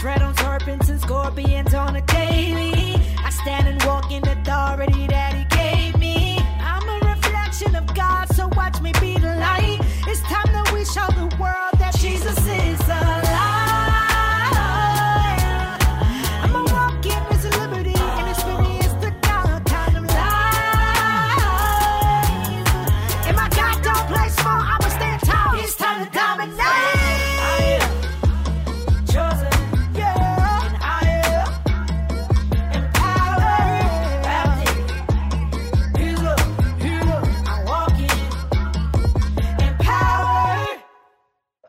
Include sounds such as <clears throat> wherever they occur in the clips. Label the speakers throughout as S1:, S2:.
S1: tread on serpents and scorpions on a daily. I stand and walk in authority that He gave me. I'm a reflection of God, so watch me be the light. It's time that we show the world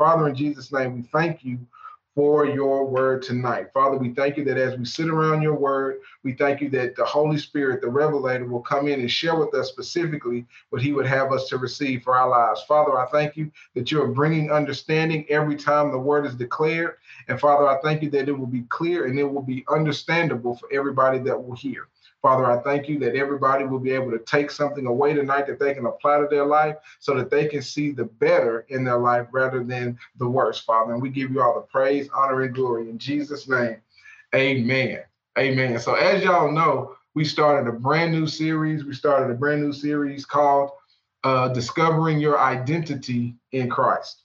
S2: Father, in Jesus' name, we thank you for your word tonight. Father, we thank you that as we sit around your word, we thank you that the Holy Spirit, the revelator, will come in and share with us specifically what he would have us to receive for our lives. Father, I thank you that you are bringing understanding every time the word is declared. And Father, I thank you that it will be clear and it will be understandable for everybody that will hear. Father, I thank you that everybody will be able to take something away tonight that they can apply to their life so that they can see the better in their life rather than the worst, Father. And we give you all the praise, honor, and glory in Jesus' name. Amen. Amen. So, as y'all know, we started a brand new series. We started a brand new series called uh, Discovering Your Identity in Christ.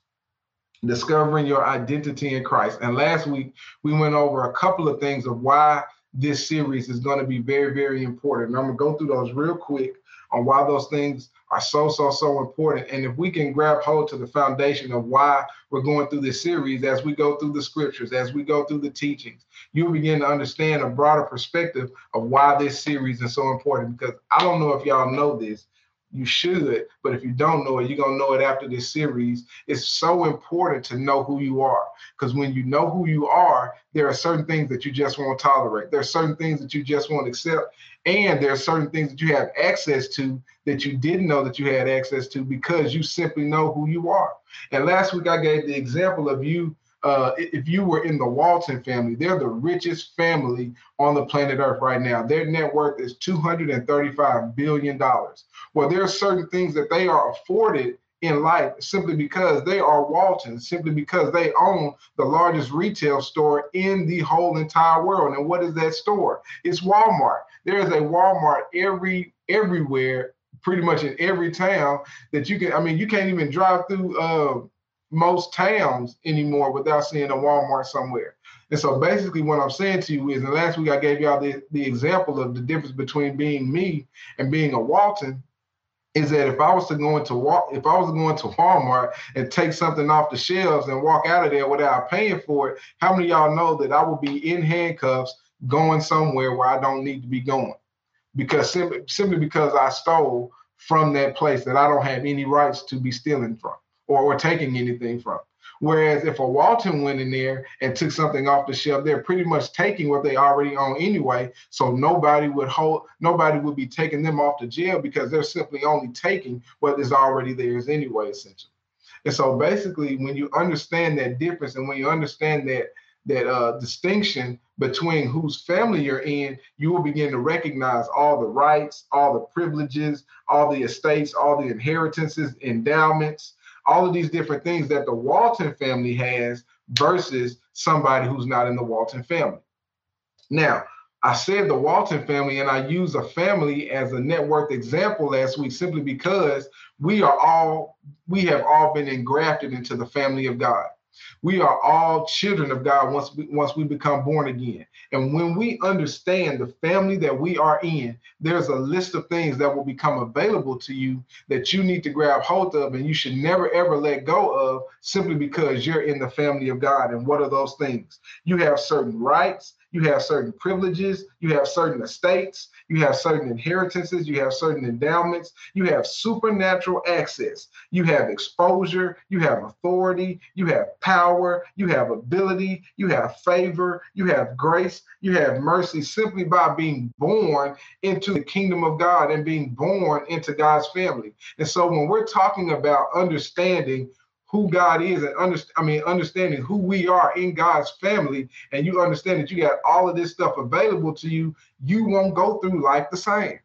S2: Discovering Your Identity in Christ. And last week, we went over a couple of things of why this series is going to be very, very important. And I'm going to go through those real quick on why those things are so, so, so important. And if we can grab hold to the foundation of why we're going through this series, as we go through the scriptures, as we go through the teachings, you'll begin to understand a broader perspective of why this series is so important. Because I don't know if y'all know this, you should, but if you don't know it, you're gonna know it after this series. It's so important to know who you are. Because when you know who you are, there are certain things that you just won't tolerate. There are certain things that you just won't accept. And there are certain things that you have access to that you didn't know that you had access to because you simply know who you are. And last week I gave the example of you uh, if you were in the Walton family, they're the richest family on the planet Earth right now. Their net worth is $235 billion. Well, there are certain things that they are afforded in life simply because they are Walton, simply because they own the largest retail store in the whole entire world. And what is that store? It's Walmart. There is a Walmart every everywhere, pretty much in every town that you can. I mean, you can't even drive through uh, most towns anymore without seeing a Walmart somewhere. And so basically what I'm saying to you is, and last week I gave y'all the, the example of the difference between being me and being a Walton, is that if I was to go into walk, if I was going to Walmart and take something off the shelves and walk out of there without paying for it, how many y'all know that I will be in handcuffs going somewhere where I don't need to be going? Because simply, simply because I stole from that place that I don't have any rights to be stealing from or, or taking anything from. Whereas if a Walton went in there and took something off the shelf, they're pretty much taking what they already own anyway. So nobody would hold, nobody would be taking them off the jail because they're simply only taking what is already theirs anyway, essentially. And so basically, when you understand that difference and when you understand that that uh, distinction between whose family you're in, you will begin to recognize all the rights, all the privileges, all the estates, all the inheritances, endowments, all of these different things that the Walton family has versus somebody who's not in the Walton family. Now, I said the Walton family, and I use a family as a net worth example last week simply because we are all, we have all been engrafted into the family of God. We are all children of God once we, once we become born again. And when we understand the family that we are in, there's a list of things that will become available to you that you need to grab hold of and you should never ever let go of simply because you're in the family of God. And what are those things? You have certain rights, you have certain privileges, you have certain estates, you have certain inheritances, you have certain endowments, you have supernatural access, you have exposure, you have authority, you have power, you have ability, you have favor, you have grace, you have mercy simply by being born into the kingdom of God and being born into God's family. And so when we're talking about understanding who God is and under, I mean understanding who we are in God's family, and you understand that you got all of this stuff available to you, you won't go through life the same.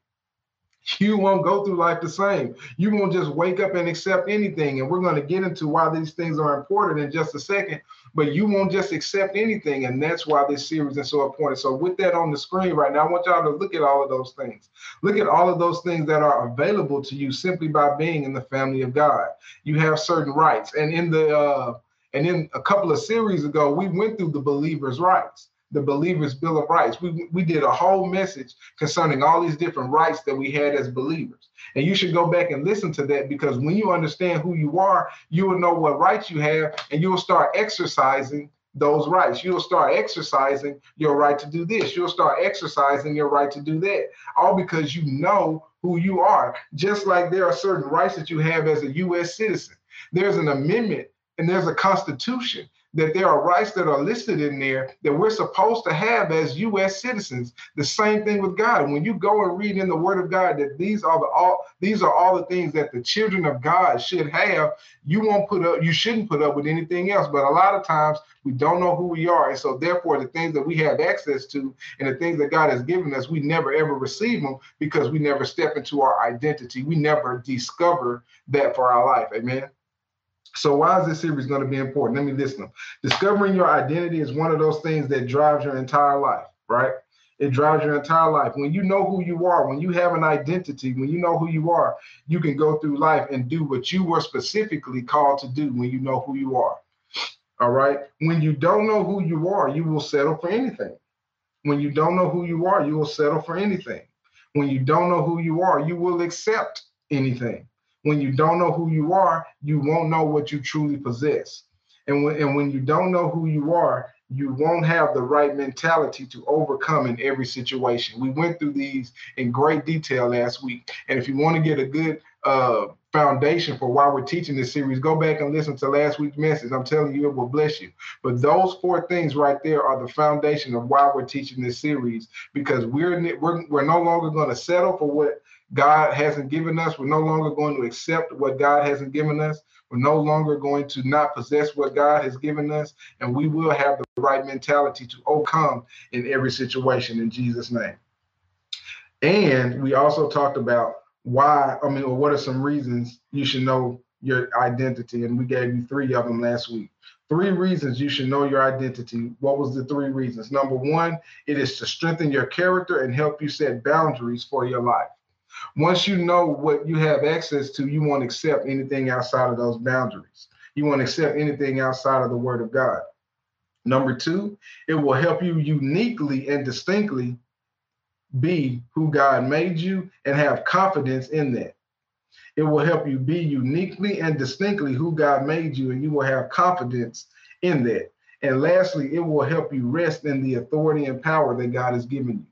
S2: You won't go through life the same. You won't just wake up and accept anything. And we're going to get into why these things are important in just a second. but you won't just accept anything. And that's why this series is so important. So, with that on the screen right now, I want y'all to look at all of those things. Look at all of those things that are available to you simply by being in the family of God. You have certain rights. And in the, uh, and in a couple of series ago, we went through the believer's rights the Believer's Bill of Rights. We, we did a whole message concerning all these different rights that we had as believers. And you should go back and listen to that because when you understand who you are, you will know what rights you have and you will start exercising those rights. You'll start exercising your right to do this. You'll start exercising your right to do that. All because you know who you are. Just like there are certain rights that you have as a U.S. citizen. There's an amendment and there's a constitution that there are rights that are listed in there that we're supposed to have as U.S. citizens. The same thing with God. When you go and read in the Word of God that these are the all these are all the things that the children of God should have, you won't put up, you shouldn't put up with anything else. But a lot of times we don't know who we are, and so therefore the things that we have access to and the things that God has given us, we never ever receive them because we never step into our identity. We never discover that for our life. Amen. So why is this series going to be important? Let me list them. Discovering your identity is one of those things that drives your entire life, right? It drives your entire life. When you know who you are, when you have an identity, when you know who you are, you can go through life and do what you were specifically called to do when you know who you are. All right. When you don't know who you are, you will settle for anything. When you don't know who you are, you will settle for anything. When you don't know who you are, you will accept anything when you don't know who you are, you won't know what you truly possess. And when, and when you don't know who you are, you won't have the right mentality to overcome in every situation. We went through these in great detail last week. And if you want to get a good uh, foundation for why we're teaching this series, go back and listen to last week's message. I'm telling you, it will bless you. But those four things right there are the foundation of why we're teaching this series because we're we're, we're no longer going to settle for what God hasn't given us. We're no longer going to accept what God hasn't given us. We're no longer going to not possess what God has given us. And we will have the right mentality to overcome in every situation in Jesus' name. And we also talked about why, I mean, or what are some reasons you should know your identity. And we gave you three of them last week. Three reasons you should know your identity. What was the three reasons? Number one, it is to strengthen your character and help you set boundaries for your life. Once you know what you have access to, you won't accept anything outside of those boundaries. You won't accept anything outside of the word of God. Number two, it will help you uniquely and distinctly be who God made you and have confidence in that. It will help you be uniquely and distinctly who God made you, and you will have confidence in that. And lastly, it will help you rest in the authority and power that God has given you.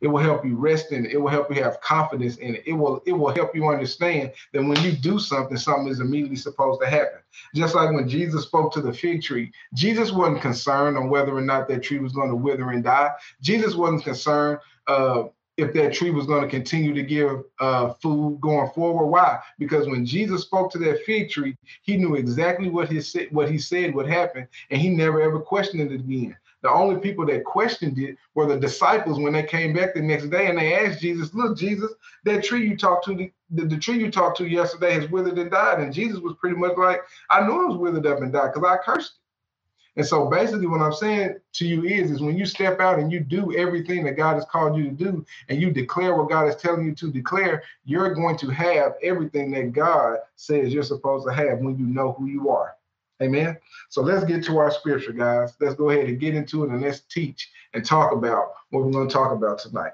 S2: It will help you rest in it. It will help you have confidence in it. It will it will help you understand that when you do something, something is immediately supposed to happen. Just like when Jesus spoke to the fig tree, Jesus wasn't concerned on whether or not that tree was going to wither and die. Jesus wasn't concerned uh, if that tree was going to continue to give uh, food going forward. Why? Because when Jesus spoke to that fig tree, he knew exactly what he said, what he said would happen, and he never ever questioned it again. The only people that questioned it were the disciples when they came back the next day and they asked Jesus, Look, Jesus, that tree you talked to, the, the, the tree you talked to yesterday has withered and died. And Jesus was pretty much like, I knew it was withered up and died because I cursed it. And so basically what I'm saying to you is, is when you step out and you do everything that God has called you to do and you declare what God is telling you to declare, you're going to have everything that God says you're supposed to have when you know who you are. Amen. So let's get to our scripture, guys. Let's go ahead and get into it and let's teach and talk about what we're going to talk about tonight.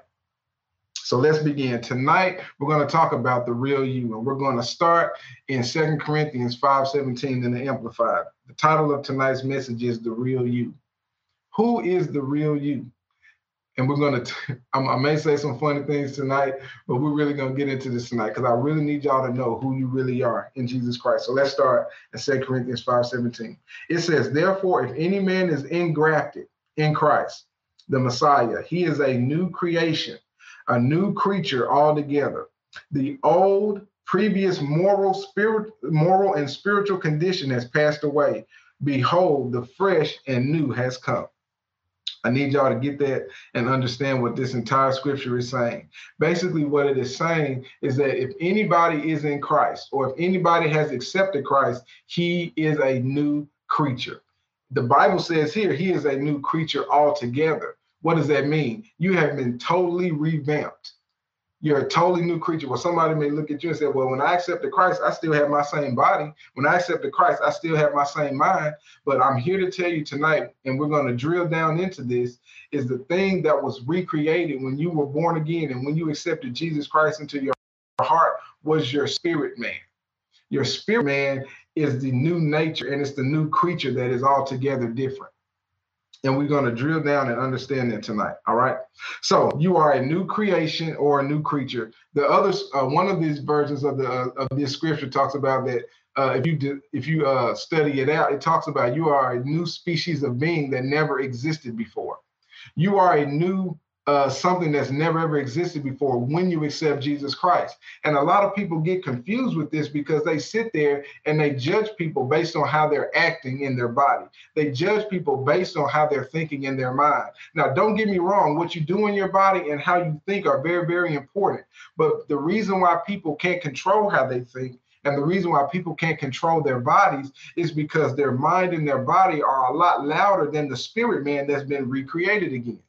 S2: So let's begin. Tonight, we're going to talk about the real you, and we're going to start in Second Corinthians 5:17 in the Amplified. The title of tonight's message is The Real You. Who is the real you? And we're going to <laughs> i may say some funny things tonight but we're really going to get into this tonight because i really need y'all to know who you really are in jesus christ. So let's start at 2 corinthians 5 17 it says therefore if any man is engrafted in christ the messiah he is a new creation a new creature altogether. The old previous moral spirit moral and spiritual condition has passed away. Behold the fresh and new has come I need y'all to get that and understand what this entire scripture is saying. Basically, what it is saying is that if anybody is in Christ or if anybody has accepted Christ, he is a new creature. the Bible says here, he is a new creature altogether. What does that mean? You have been totally revamped. You're a totally new creature. Well, somebody may look at you and say, Well, when I accepted Christ, I still have my same body. When I accepted Christ, I still have my same mind. But I'm here to tell you tonight, and we're going to drill down into this, is the thing that was recreated when you were born again and when you accepted Jesus Christ into your heart was your spirit man. Your spirit man is the new nature and it's the new creature that is altogether different. And we're going to drill down and understand that tonight. All right. So you are a new creation or a new creature. The other uh, one of these versions of the uh, of this scripture talks about that. Uh, if you do, if you uh, study it out, it talks about you are a new species of being that never existed before. You are a new uh, something that's never ever existed before when you accept Jesus Christ. And a lot of people get confused with this because they sit there and they judge people based on how they're acting in their body. They judge people based on how they're thinking in their mind. Now, don't get me wrong, what you do in your body and how you think are very, very important. But the reason why people can't control how they think and the reason why people can't control their bodies is because their mind and their body are a lot louder than the spirit man that's been recreated again.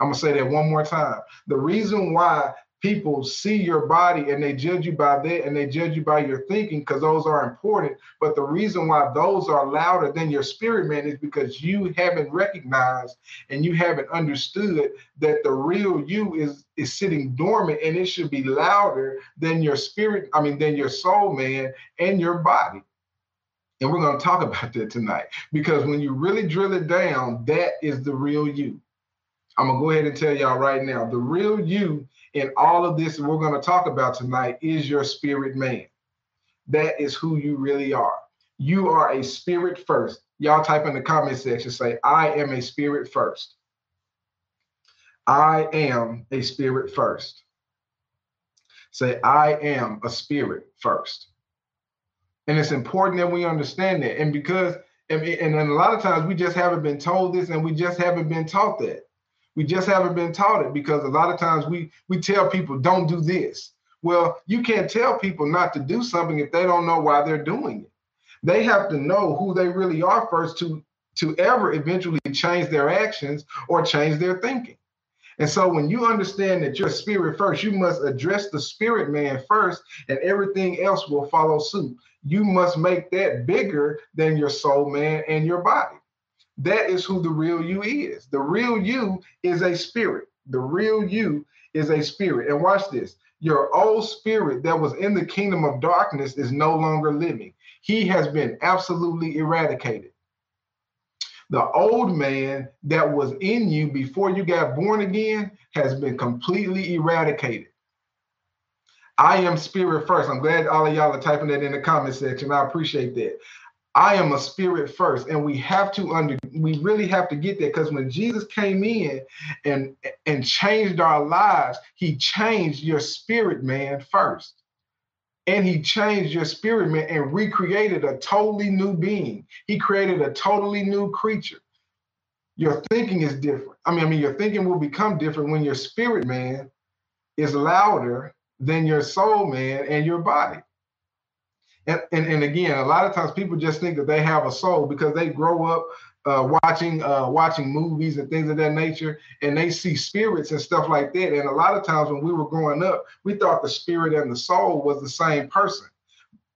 S2: I'm gonna say that one more time. The reason why people see your body and they judge you by that and they judge you by your thinking because those are important. But the reason why those are louder than your spirit man is because you haven't recognized and you haven't understood that the real you is is sitting dormant and it should be louder than your spirit, I mean, than your soul man and your body. And we're going to talk <laughs> about that tonight because when you really drill it down, that is the real you. I'm gonna go ahead and tell y'all right now the real you in all of this we're gonna talk about tonight is your spirit man. That is who you really are. You are a spirit first. Y'all type in the comment section, say, I am a spirit first. I am a spirit first. Say, I am a spirit first. And it's important that we understand that. And because, and, and a lot of times we just haven't been told this and we just haven't been taught that. We just haven't been taught it because a lot of times we we tell people don't do this. Well, you can't tell people not to do something if they don't know why they're doing it. They have to know who they really are first to to ever eventually change their actions or change their thinking. And so when you understand that you're spirit first, you must address the spirit man first, and everything else will follow suit. You must make that bigger than your soul man and your body. That is who the real you is. The real you is a spirit. The real you is a spirit. And watch this your old spirit that was in the kingdom of darkness is no longer living. He has been absolutely eradicated. The old man that was in you before you got born again has been completely eradicated. I am spirit first. I'm glad all of y'all are typing that in the comment section. I appreciate that. I am a spirit first. And we have to under we really have to get that because when Jesus came in and and changed our lives, he changed your spirit man first. And he changed your spirit man and recreated a totally new being. He created a totally new creature. Your thinking is different. I mean, I mean, your thinking will become different when your spirit man is louder than your soul man and your body. And, and, and again, a lot of times people just think that they have a soul because they grow up uh, watching uh, watching movies and things of that nature, and they see spirits and stuff like that. And a lot of times when we were growing up, we thought the spirit and the soul was the same person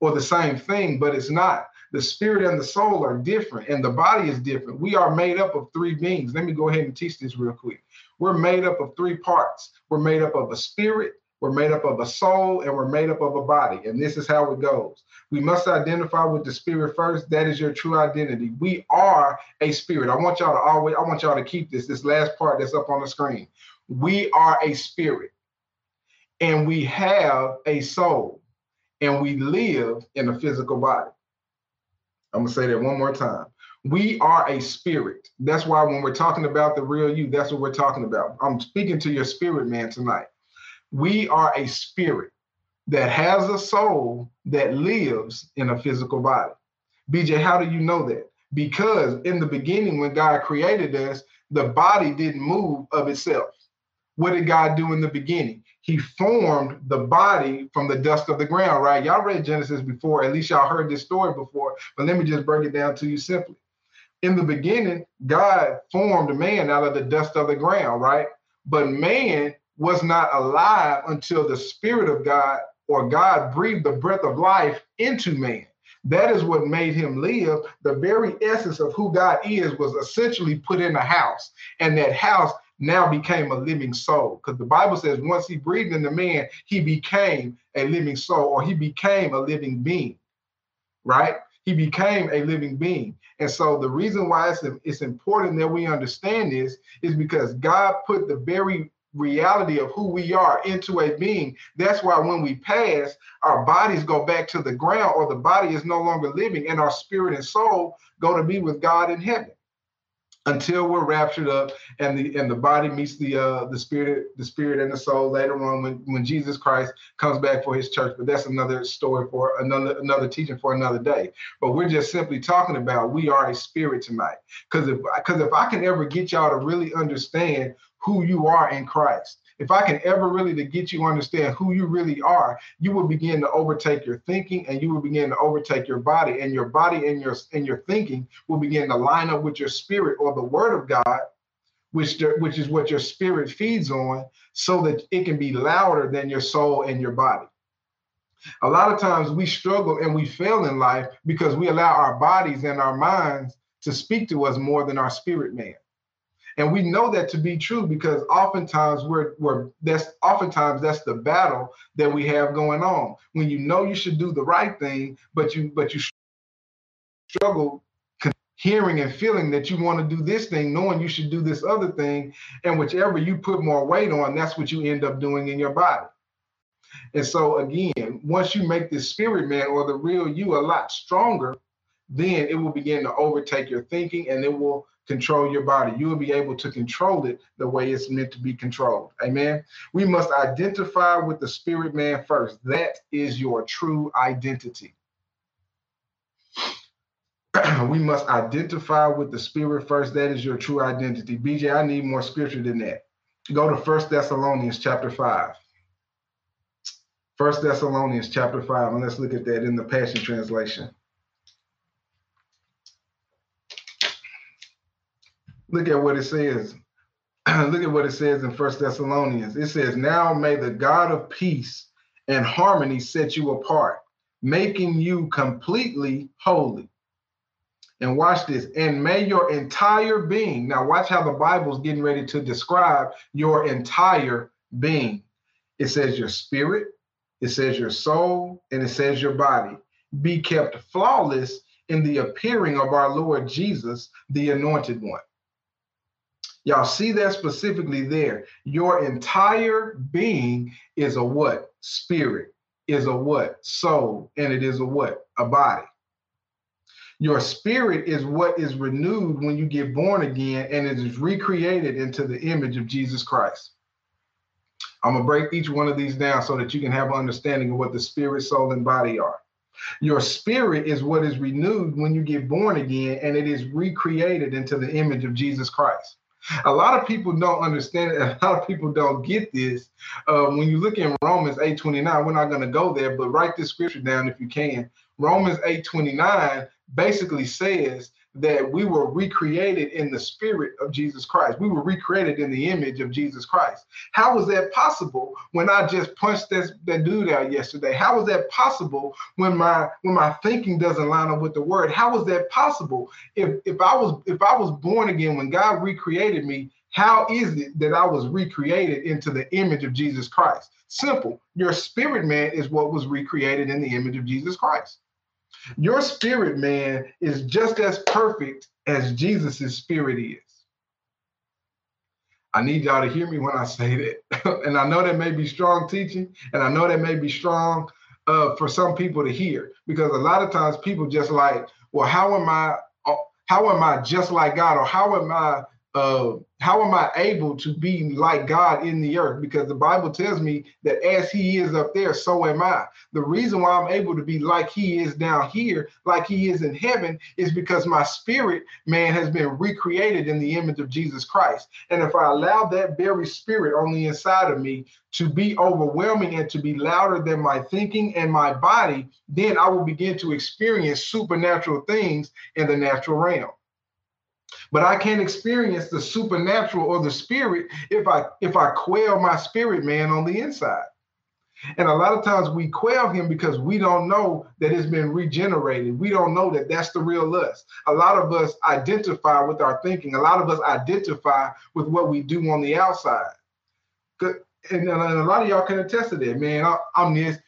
S2: or the same thing, but it's not. The spirit and the soul are different, and the body is different. We are made up of three beings. Let me go ahead and teach this real quick. We're made up of three parts. We're made up of a spirit, we're made up of a soul and we're made up of a body. And this is how it goes. We must identify with the spirit first. That is your true identity. We are a spirit. I want y'all to always, I want y'all to keep this, this last part that's up on the screen. We are a spirit and we have a soul and we live in a physical body. I'm going to say that one more time. We are a spirit. That's why when we're talking about the real you, that's what we're talking about. I'm speaking to your spirit man tonight. We are a spirit that has a soul that lives in a physical body. BJ, how do you know that? Because in the beginning, when God created us, the body didn't move of itself. What did God do in the beginning? He formed the body from the dust of the ground, right? Y'all read Genesis before, at least y'all heard this story before, but let me just break it down to you simply. In the beginning, God formed man out of the dust of the ground, right? But man was not alive until the Spirit of God or God breathed the breath of life into man. That is what made him live. The very essence of who God is was essentially put in a house, and that house now became a living soul. Because the Bible says once he breathed in the man, he became a living soul, or he became a living being, right? He became a living being. And so the reason why it's, it's important that we understand this is because God put the very reality of who we are into a being. That's why when we pass, our bodies go back to the ground, or the body is no longer living, and our spirit and soul go to be with God in heaven. Until we're raptured up and the and the body meets the uh the spirit the spirit and the soul later on when when jesus christ comes back for his church. But that's another story for another another teaching for another day. But we're just simply talking about we are a spirit tonight. Because if because if i can ever get y'all to really understand who you are in Christ. If I can ever really to get you understand who you really are, you will begin to overtake your thinking and you will begin to overtake your body and your body and your and your thinking will begin to line up with your spirit or the word of God which which is what your spirit feeds on so that it can be louder than your soul and your body. A lot of times we struggle and we fail in life because we allow our bodies and our minds to speak to us more than our spirit man. And we know that to be true because oftentimes we're, we're that's oftentimes that's the battle that we have going on. When you know you should do the right thing, but you but you struggle hearing and feeling that you want to do this thing, knowing you should do this other thing, and whichever you put more weight on, that's what you end up doing in your body. And so again, once you make the spirit man or the real you a lot stronger, then it will begin to overtake your thinking and it will control your body. You will be able to control it the way it's meant to be controlled. Amen. We must identify with the spirit man first. That is your true identity. <clears throat> we must identify with the spirit first. That is your true identity. BJ, I need more scripture than that. Go to First Thessalonians chapter 5. First Thessalonians chapter 5, and let's look at that in the Passion Translation. Look at what it says. <clears throat> look at what it says in First Thessalonians. It says, Now may the God of peace and harmony set you apart, making you completely holy. And watch this. And may your entire being, now watch how the Bible's getting ready to describe your entire being. It says your spirit, it says your soul, and it says your body be kept flawless in the appearing of our Lord Jesus, the anointed one. Y'all see that specifically there. Your entire being is a what? Spirit is a what? Soul. And it is a what? A body. Your spirit is what is renewed when you get born again and it is recreated into the image of Jesus Christ. I'm going to break each one of these down so that you can have an understanding of what the spirit, soul, and body are. Your spirit is what is renewed when you get born again and it is recreated into the image of Jesus Christ. A lot of people don't understand it. <laughs> A lot of people don't get this. Uh, when you look in Romans 8:29, we're not going to go there, but write this scripture down if you can. Romans 8:29 basically says that we were recreated in the spirit of Jesus Christ. We were recreated in the image of Jesus Christ. How was that possible when I just punched that, that dude out yesterday? How was that possible when my when my thinking doesn't line up with the word? How was that possible? If if I was if I was born again when God recreated me, how is it that I was recreated into the image of Jesus Christ? Simple. Your spirit man is what was recreated in the image of Jesus Christ. Your spirit man is just as perfect as Jesus' spirit is. I need y'all to hear me when I say that. <laughs> and I know that may be strong teaching, and I know that may be strong uh, for some people to hear, because a lot of times people just like, well, how am I? Uh, how am I just like God, or how am I uh, how am I able to be like God in the earth? Because the Bible tells me that as He is up there, so am I. The reason why I'm able to be like He is down here, like He is in heaven, is because my spirit, man, has been recreated in the image of Jesus Christ. And if I allow that very spirit on the inside of me to be overwhelming and to be louder than my thinking and my body, then I will begin to experience supernatural things in the natural realm. But I can't experience the supernatural or the spirit if I if I quail my spirit man on the inside. And a lot of times we quail him because we don't know that it's been regenerated. We don't know that that's the real us. A lot of us identify with our thinking. A lot of us identify with what we do on the outside. And a lot of y'all can attest to that, man. I, am this.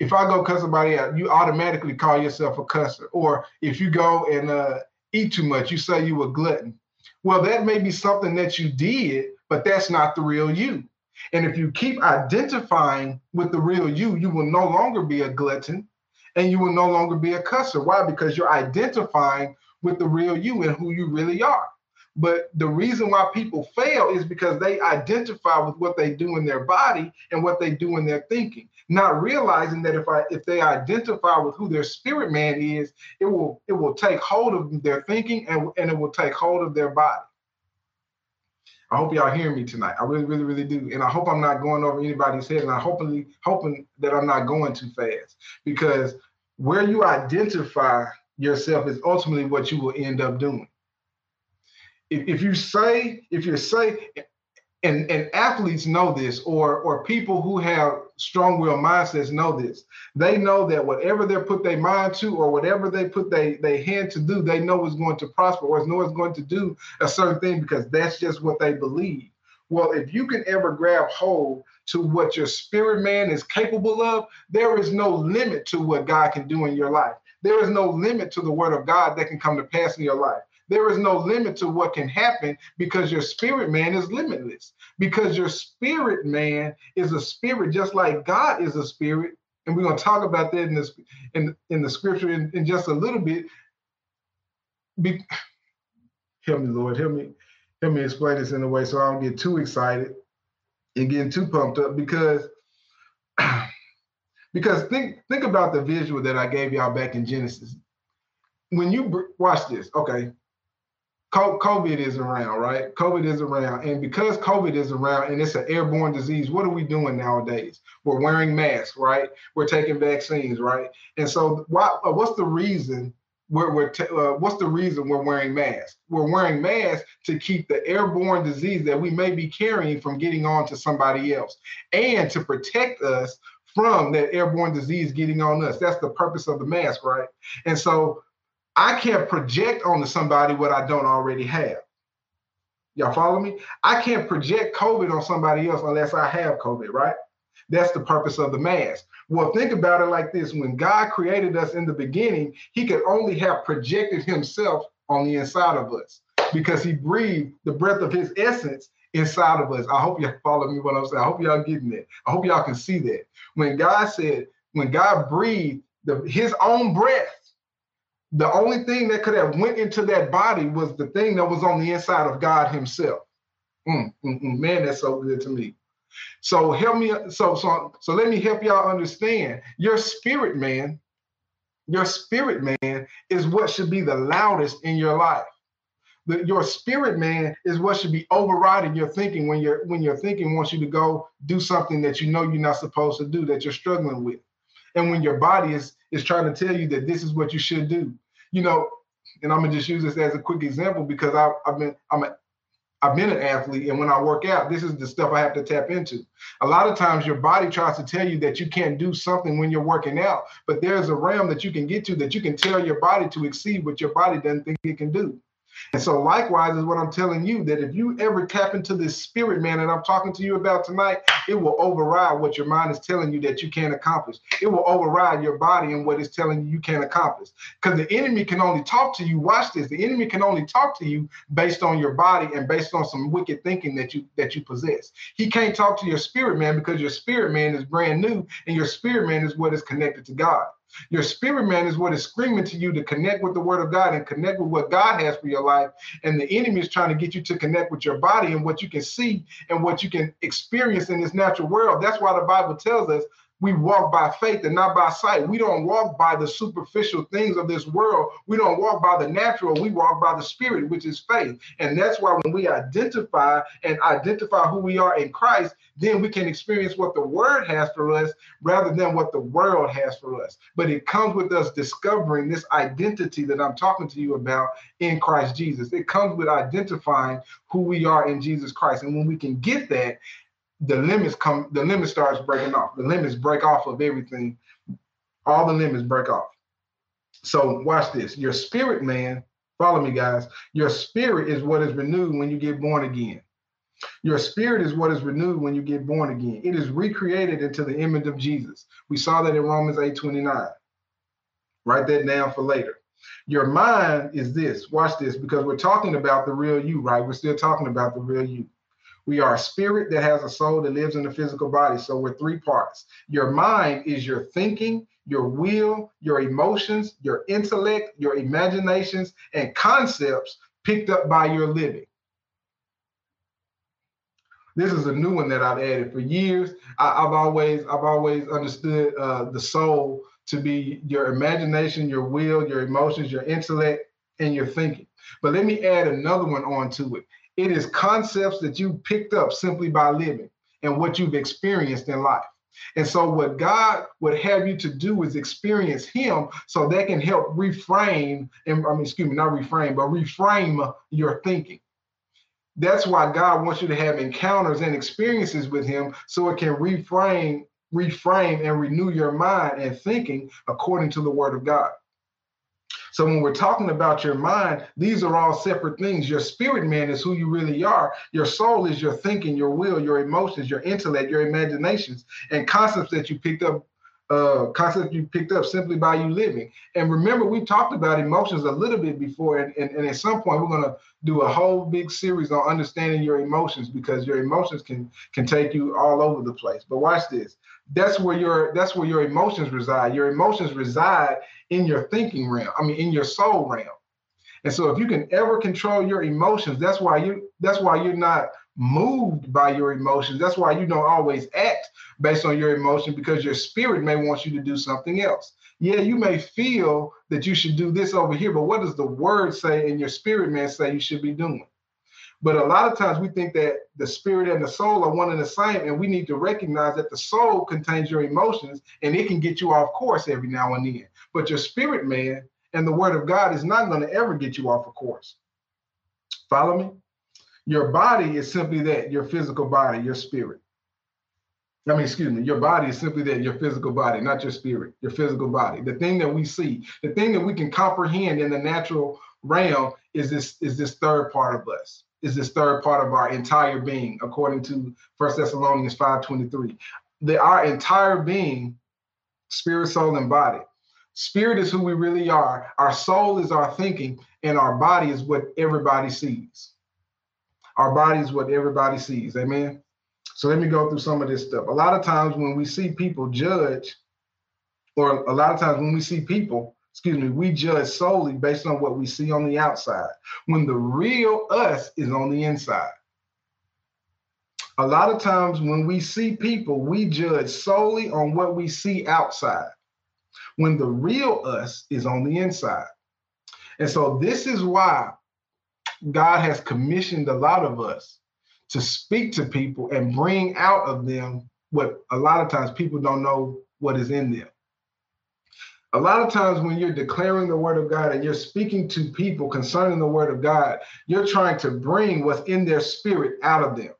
S2: If I go cuss somebody out, you automatically call yourself a cusser. Or if you go and uh, eat too much, you say you were glutton. Well, that may be something that you did, but that's not the real you. And if you keep identifying with the real you, you will no longer be a glutton and you will no longer be a cusser. Why? Because you're identifying with the real you and who you really are. But the reason why people fail is because they identify with what they do in their body and what they do in their thinking, not realizing that if I if they identify with who their spirit man is, it will it will take hold of their thinking and, and it will take hold of their body. I hope y'all hear me tonight. I really, really, really do. And I hope I'm not going over anybody's head. And I hopefully hoping that I'm not going too fast. Because where you identify yourself is ultimately what you will end up doing. If, if you say, if you're say, and, and athletes know this, or or people who have strong will mindsets know this. They know that whatever they put their mind to, or whatever they put their they hand to do, they know is going to prosper, or know is going to do a certain thing because that's just what they believe. Well, if you can ever grab hold to what your spirit man is capable of, there is no limit to what God can do in your life. There is no limit to the word of God that can come to pass in your life. There is no limit to what can happen because your spirit man is limitless. Because your spirit man is a spirit, just like God is a spirit. And we're going to talk about that in this in, in the scripture in, in just a little bit. Be, <sighs> help me, Lord. Help me, help me explain this in a way so I don't get too excited and getting too pumped up because <clears throat> because think think about the visual that I gave y'all back in Genesis. When you watch this, okay, COVID is around, right? COVID is around. And because COVID is around and it's an airborne disease, what are we doing nowadays? We're wearing masks, right? We're taking vaccines, right? And so, why, uh, what's the reason? We're, we're uh, what's the reason we're wearing masks? We're wearing masks to keep the airborne disease that we may be carrying from getting on to somebody else and to protect us from that airborne disease getting on us. That's the purpose of the mask, right? And so, I can't project onto somebody what I don't already have. Y'all follow me? I can't project COVID on somebody else unless I have COVID, right? That's the purpose of the mask. Well, think about it like this when God created us in the beginning, he could only have projected himself on the inside of us because he breathed the breath of his essence inside of us. I hope y'all follow me what I'm saying. I hope y'all getting that. I hope y'all can see that. When God said, when God breathed the, his own breath the only thing that could have went into that body was the thing that was on the inside of God Himself. Mm, mm, mm, man, that's so good to me. So help me. So so so let me help y'all understand. Your spirit man, your spirit man is what should be the loudest in your life. The, your spirit man is what should be overriding your thinking when your when your thinking wants you to go do something that you know you're not supposed to do that you're struggling with and when your body is is trying to tell you that this is what you should do you know and i'm gonna just use this as a quick example because I, i've been i'm a I've been an athlete, and when I work out, this is the stuff I have to tap into. A lot of times, your body tries to tell you that you can't do something when you're working out, but there's a realm that you can get to that you can tell your body to exceed what your body doesn't think it can do. And so, likewise, is what I'm telling you that if you ever tap into this spirit, man, that I'm talking to you about tonight, it will override what your mind is telling you that you can't accomplish. It will override your body and what it's telling you you can't accomplish. Because the enemy can only talk to you. Watch this. The enemy can only talk to you based on your body and based on some wicked thinking that you that you possess. He can't talk to your spirit, man, because your spirit man is brand new, and your spirit man is what is connected to God. Your spirit man is what is screaming to you to connect with the word of God and connect with what God has for your life. And the enemy is trying to get you to connect with your body and what you can see and what you can experience in this natural world. That's why the Bible tells us we walk by faith and not by sight. We don't walk by the superficial things of this world. We don't walk by the natural. We walk by the spirit, which is faith. And that's why when we identify and identify who we are in Christ, then we can experience what the word has for us rather than what the world has for us. But it comes with us discovering this identity that I'm talking to you about in Christ Jesus. It comes with identifying who we are in Jesus Christ. And when we can get that, the limits come, the limit starts breaking off. The limits break off of everything. All the limits break off. So watch this. Your spirit, man, follow me, guys. Your spirit is what is renewed when you get born again. Your spirit is what is renewed when you get born again. It is recreated into the image of Jesus. We saw that in Romans 8 29. Write that down for later. Your mind is this. Watch this because we're talking about the real you, right? We're still talking about the real you. We are a spirit that has a soul that lives in the physical body. So we're three parts. Your mind is your thinking, your will, your emotions, your intellect, your imaginations, and concepts picked up by your living. This is a new one that I've added for years. I, have always I've always understood uh, the soul to be your imagination, your will, your emotions, your intellect, and your thinking. But let me add another one onto it. It is concepts that you picked up simply by living and what you've experienced in life. And so, what God would have you to do is experience Him so that can help reframe, and I mean, excuse me, not reframe, but reframe your thinking. That's why God wants you to have encounters and experiences with Him so it can reframe, reframe, and renew your mind and thinking according to the Word of God. So when we're talking about your mind, these are all separate things. Your spirit man is who you really are. Your soul is your thinking, your will, your emotions, your intellect, your imaginations, and concepts that you picked up uh, concept you picked up simply by you living. And remember, we talked about emotions a little bit before, and, and, and at some point, we're going to do a whole big series on understanding your emotions because your emotions can can take you all over the place. But watch this. That's where your that's where your emotions reside. Your emotions reside in your thinking realm. I mean, in your soul realm. And so, if you can ever control your emotions, that's why you that's why you're not moved by your emotions. That's why you don't always act based on your emotion because your spirit may want you to do something else. Yeah, you may feel that you should do this over here, but what does the word say and your spirit man say you should be doing? But a lot of times we think that the spirit and the soul are one and the same, and we need to recognize that the soul contains your emotions and it can get you off course every now and then. But your spirit man and the word of God is not going to ever get you off of course. Follow me? Your body is simply that, your physical body, your spirit. I mean, excuse me, your body is simply that, your physical body, not your spirit, your physical body. The thing that we see, the thing that we can comprehend in the natural realm is this is this third part of us, is this third part of our entire being, according to First Thessalonians 5:23. That our entire being, spirit, soul, and body. Spirit is who we really are. Our soul is our thinking, and our body is what everybody sees. Our body is what everybody sees. Amen. So let me go through some of this stuff. A lot of times when we see people judge, or a lot of times when we see people, excuse me, we judge solely based on what we see on the outside, when the real us is on the inside. A lot of times when we see people, we judge solely on what we see outside, when the real us is on the inside. And so this is why God has commissioned a lot of us to speak to people and bring out of them what a lot of times people don't know what is in them. A lot of times when you're declaring the word of God and you're speaking to people concerning the word of God, you're trying to bring what's in their spirit out of them.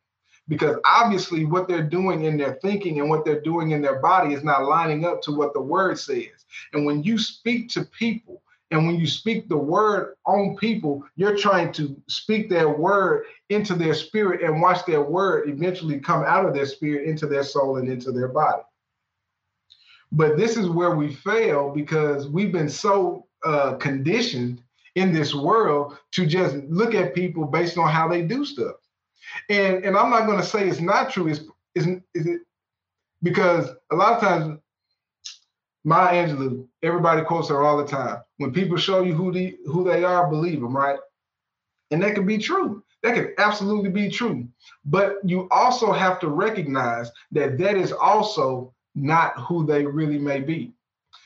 S2: Because obviously, what they're doing in their thinking and what they're doing in their body is not lining up to what the word says. And when you speak to people and when you speak the word on people, you're trying to speak their word into their spirit and watch their word eventually come out of their spirit into their soul and into their body. But this is where we fail because we've been so uh, conditioned in this world to just look at people based on how they do stuff. And and I'm not going to say it's not true. Is is is it because a lot of times Maya Angelou, everybody quotes her all the time. When people show you who the who they are, believe them, right? And that can be true. That can absolutely be true. But you also have to recognize that that is also not who they really may be.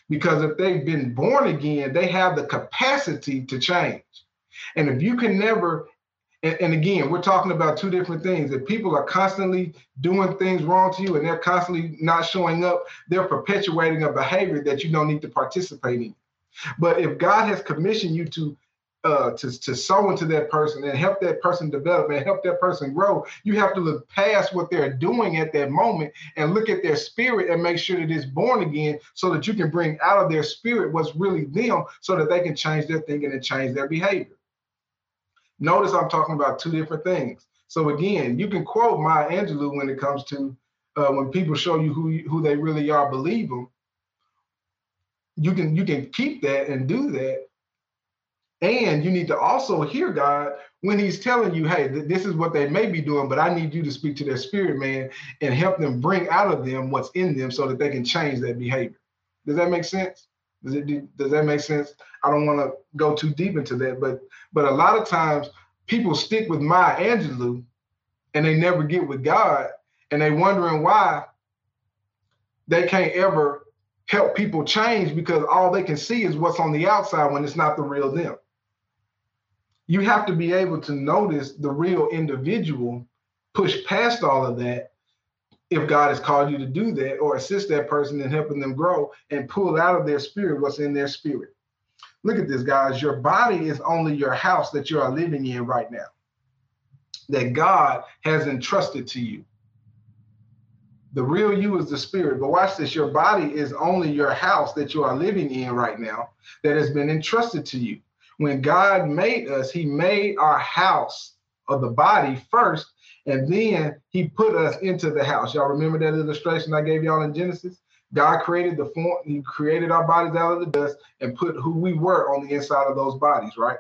S2: Because if they've been born again, they have the capacity to change. And if you can never, and, again, we're talking about two different things. If people are constantly doing things wrong to you and they're constantly not showing up, they're perpetuating a behavior that you don't need to participate in. But if God has commissioned you to uh, to, to sow into that person and help that person develop and help that person grow, you have to look past what they're doing at that moment and look at their spirit and make sure that it's born again so that you can bring out of their spirit what's really them so that they can change their thinking and change their behavior. Notice I'm talking about two different things. So again, you can quote Maya Angelou when it comes to uh, when people show you who who they really are, believe them. You can you can keep that and do that, and you need to also hear God when He's telling you, hey, th- this is what they may be doing, but I need you to speak to their spirit, man, and help them bring out of them what's in them so that they can change that behavior. Does that make sense? Does it does that make sense? I don't want to go too deep into that, but but a lot of times people stick with Maya Angelou and they never get with God, and they wondering why they can't ever help people change because all they can see is what's on the outside when it's not the real them you have to be able to notice the real individual, push past all of that if God has called you to do that or assist that person in helping them grow and pull out of their spirit what's in their spirit. Look at this, guys. Your body is only your house that you are living in right now, that God has entrusted to you. The real you is the spirit. But watch this your body is only your house that you are living in right now that has been entrusted to you when God made us, He made our house of the body first, and then He put us into the house. Y'all remember that illustration I gave y'all in Genesis? God created the form, He created our bodies out of the dust and put who we were on the inside of those bodies, right?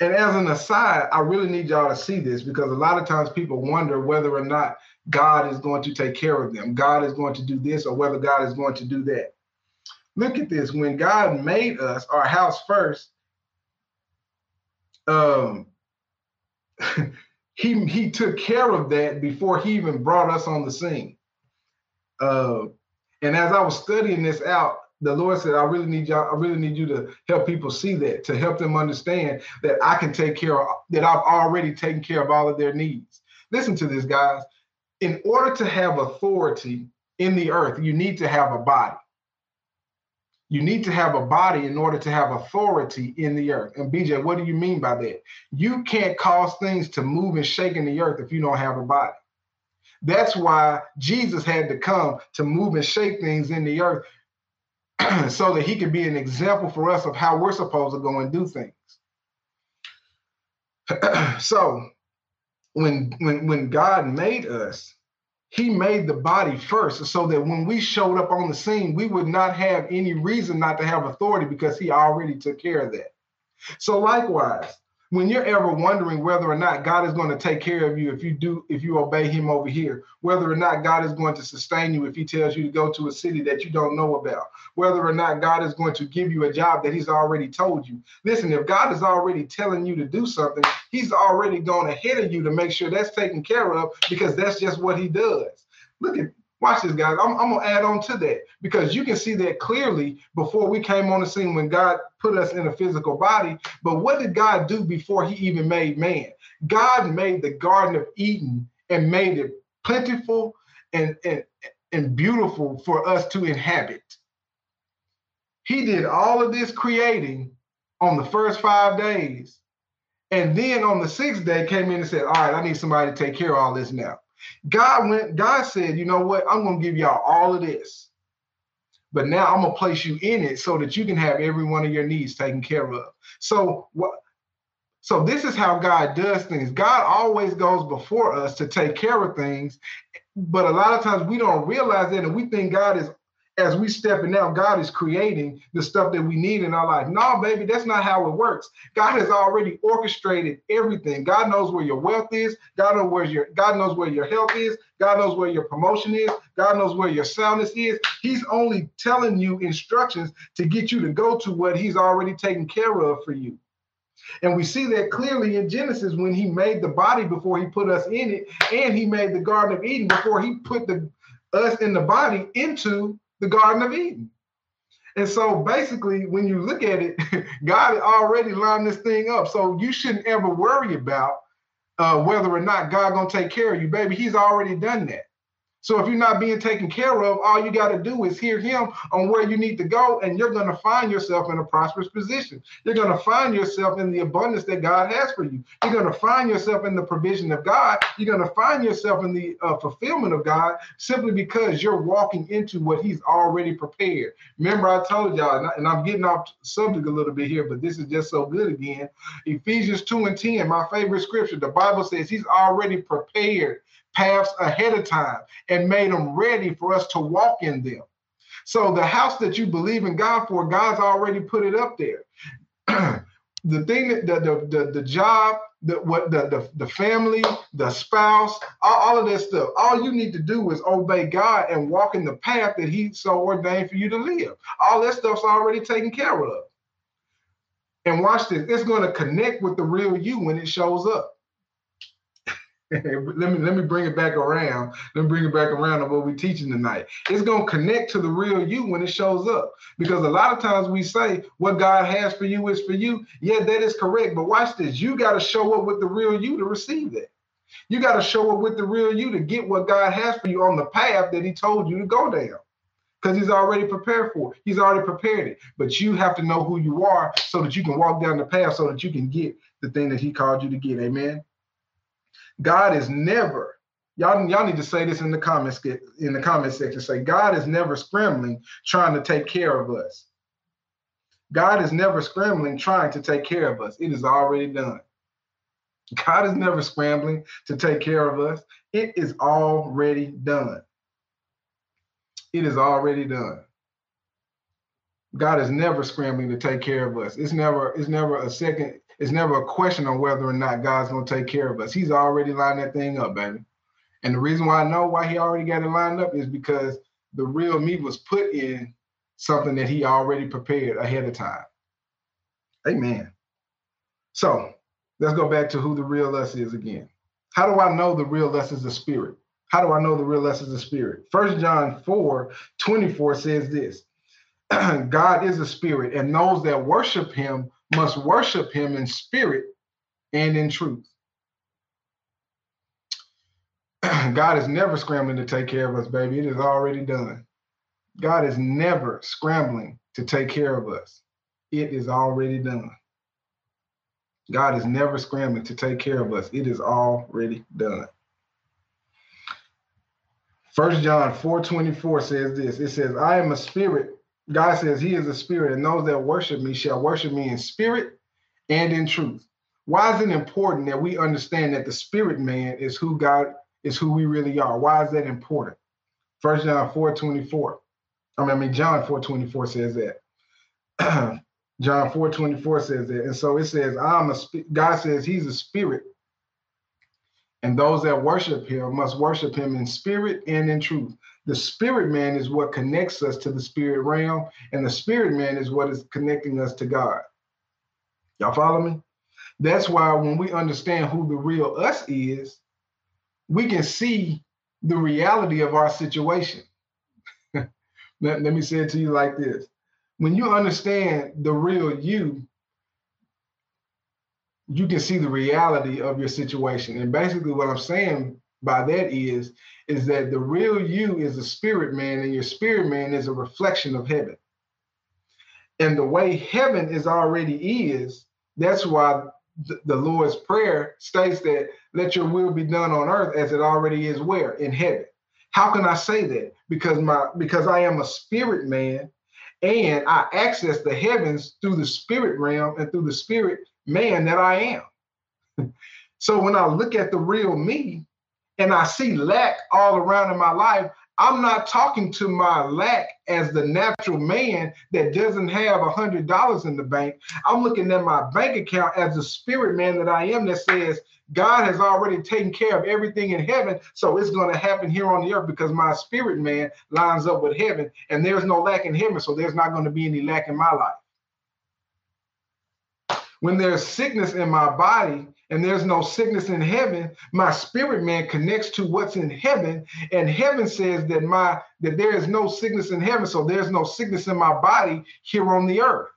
S2: And as an aside, I really need y'all to see this because a lot of times people wonder whether or not God is going to take care of them. God is going to do this or whether God is going to do that. Look at this. When God made us, our house first, um, <laughs> he he took care of that before he even brought us on the scene. Uh, and as I was studying this out, the Lord said, I really need y'all, I really need you to help people see that, to help them understand that I can take care of that I've already taken care of all of their needs. Listen to this, guys. In order to have authority in the earth, you need to have a body. You need to have a body in order to have authority in the earth. And BJ, what do you mean by that? You can't cause things to move and shake in the earth if you don't have a body. That's why Jesus had to come to move and shake things in the earth <clears throat> so that he could be an example for us of how we're supposed to go and do things. <clears throat> so when when when God made us, he made the body first so that when we showed up on the scene, we would not have any reason not to have authority because he already took care of that. So, likewise, when you're ever wondering whether or not God is going to take care of you if you do, if you obey Him over here, whether or not God is going to sustain you if He tells you to go to a city that you don't know about, whether or not God is going to give you a job that He's already told you. Listen, if God is already telling you to do something, He's already gone ahead of you to make sure that's taken care of because that's just what He does. Look at Watch this, guys. I'm, I'm, gonna add on to that because you can see that clearly before we came on the scene when God put us in a physical body. But what did God do before He even made man? God made the Garden of Eden and made it plentiful and, and, and beautiful for us to inhabit. He did all of this creating on the first five days. And then on the sixth day came in and said, All right, I need somebody to take care of all this now. God went, God said, you know what? I'm gonna give y'all all of this. But now I'm gonna place you in it so that you can have every one of your needs taken care of. So what so this is how God does things. God always goes before us to take care of things, but a lot of times we don't realize that and we think God is as we step, stepping out, God is creating the stuff that we need in our life. No, baby, that's not how it works. God has already orchestrated everything. God knows where your wealth is. God knows where your God knows where your health is. God knows where your promotion is. God knows where your soundness is. He's only telling you instructions to get you to go to what He's already taken care of for you. And we see that clearly in Genesis when he made the body before he put us in it, and he made the Garden of Eden before he put the us in the body into the Garden of Eden. And so basically, when you look at it, <laughs> God already lined this thing up. So you shouldn't ever worry about uh, whether or not God gonna take care of you, baby. He's already done that. So if you're not being taken care of, all you got to do is hear him on where you need to go, and you're going to find yourself in a prosperous position. You're going to find yourself in the abundance that God has for you. You're going to find yourself in the provision of God. You're going to find yourself in the uh, fulfillment of God simply because you're walking into what he's already prepared. Remember, I told y'all, and I'm getting off subject a little bit here, but this is just so good again. Ephesians 2 and 10, my favorite scripture, the Bible says he's already prepared paths ahead of time and made them ready for us to walk in them. So the house that you believe in God for, God's already put it up there. <clears throat> the thing that the the the, job, the what the, the the family, the spouse, all, all of that stuff. All you need to do is obey God and walk in the path that He so ordained for you to live. All that stuff's already taken care of. And watch this, it's going to connect with the real you when it shows up. <laughs> let me let me bring it back around. Let me bring it back around to what we're teaching tonight. It's gonna connect to the real you when it shows up. Because a lot of times we say what God has for you is for you. Yeah, that is correct. But watch this. You got to show up with the real you to receive that. You got to show up with the real you to get what God has for you on the path that He told you to go down. Because He's already prepared for it. He's already prepared it. But you have to know who you are so that you can walk down the path so that you can get the thing that He called you to get. Amen. God is never, y'all, y'all need to say this in the comments get in the comment section. Say, God is never scrambling trying to take care of us. God is never scrambling trying to take care of us. It is already done. God is never scrambling to take care of us. It is already done. It is already done. God is never scrambling to take care of us. It's never, it's never a second it's never a question on whether or not God's gonna take care of us. He's already lined that thing up, baby. And the reason why I know why he already got it lined up is because the real me was put in something that he already prepared ahead of time. Amen. So let's go back to who the real us is again. How do I know the real us is the spirit? How do I know the real us is the spirit? First John 4 24 says this <clears throat> God is a spirit, and those that worship him must worship him in spirit and in truth. <clears throat> God is never scrambling to take care of us, baby. It is already done. God is never scrambling to take care of us. It is already done. God is never scrambling to take care of us. It is already done. First John 4 24 says this. It says, I am a spirit God says he is a spirit, and those that worship me shall worship me in spirit and in truth. Why is it important that we understand that the spirit man is who God is who we really are? Why is that important? First John 4 24. I mean, John 4 24 says that. <clears throat> John 4 24 says that. And so it says, I'm a God says he's a spirit. And those that worship him must worship him in spirit and in truth. The spirit man is what connects us to the spirit realm, and the spirit man is what is connecting us to God. Y'all follow me? That's why when we understand who the real us is, we can see the reality of our situation. <laughs> let, let me say it to you like this. When you understand the real you, you can see the reality of your situation. And basically, what I'm saying by that is is that the real you is a spirit man and your spirit man is a reflection of heaven. And the way heaven is already is that's why the, the lord's prayer states that let your will be done on earth as it already is where? In heaven. How can i say that? Because my because i am a spirit man and i access the heavens through the spirit realm and through the spirit man that i am. <laughs> So when i look at the real me and I see lack all around in my life, I'm not talking to my lack as the natural man that doesn't have a hundred dollars in the bank. I'm looking at my bank account as the spirit man that I am that says God has already taken care of everything in heaven, so it's going to happen here on the earth because my spirit man lines up with heaven, and there's no lack in heaven, so there's not going to be any lack in my life. When there's sickness in my body, and there's no sickness in heaven, my spirit man connects to what's in heaven, and heaven says that my that there is no sickness in heaven, so there's no sickness in my body here on the earth.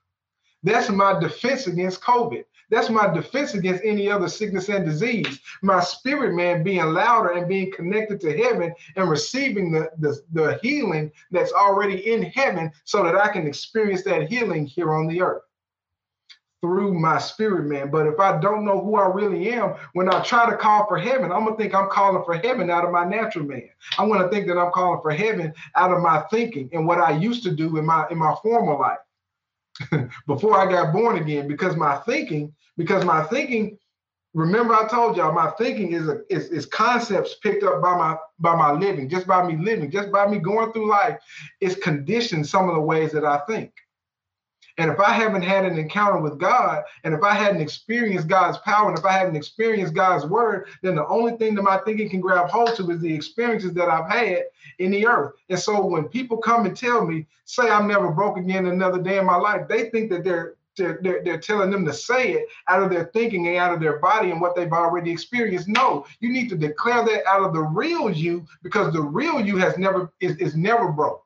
S2: That's my defense against COVID. That's my defense against any other sickness and disease. My spirit man being louder and being connected to heaven and receiving the, the, the healing that's already in heaven so that I can experience that healing here on the earth through my spirit man. But if I don't know who I really am, when I try to call for heaven, I'm gonna think I'm calling for heaven out of my natural man. I'm gonna think that I'm calling for heaven out of my thinking and what I used to do in my in my former life <laughs> before I got born again. Because my thinking, because my thinking, remember I told y'all my thinking is a is, is concepts picked up by my by my living, just by me living, just by me going through life, is conditioned some of the ways that I think. And if I haven't had an encounter with God, and if I hadn't experienced God's power, and if I hadn't experienced God's word, then the only thing that my thinking can grab hold to is the experiences that I've had in the earth. And so when people come and tell me, say I'm never broke again another day in my life, they think that they're they're, they're, they're, telling them to say it out of their thinking and out of their body and what they've already experienced. No, you need to declare that out of the real you because the real you has never is, is never broke.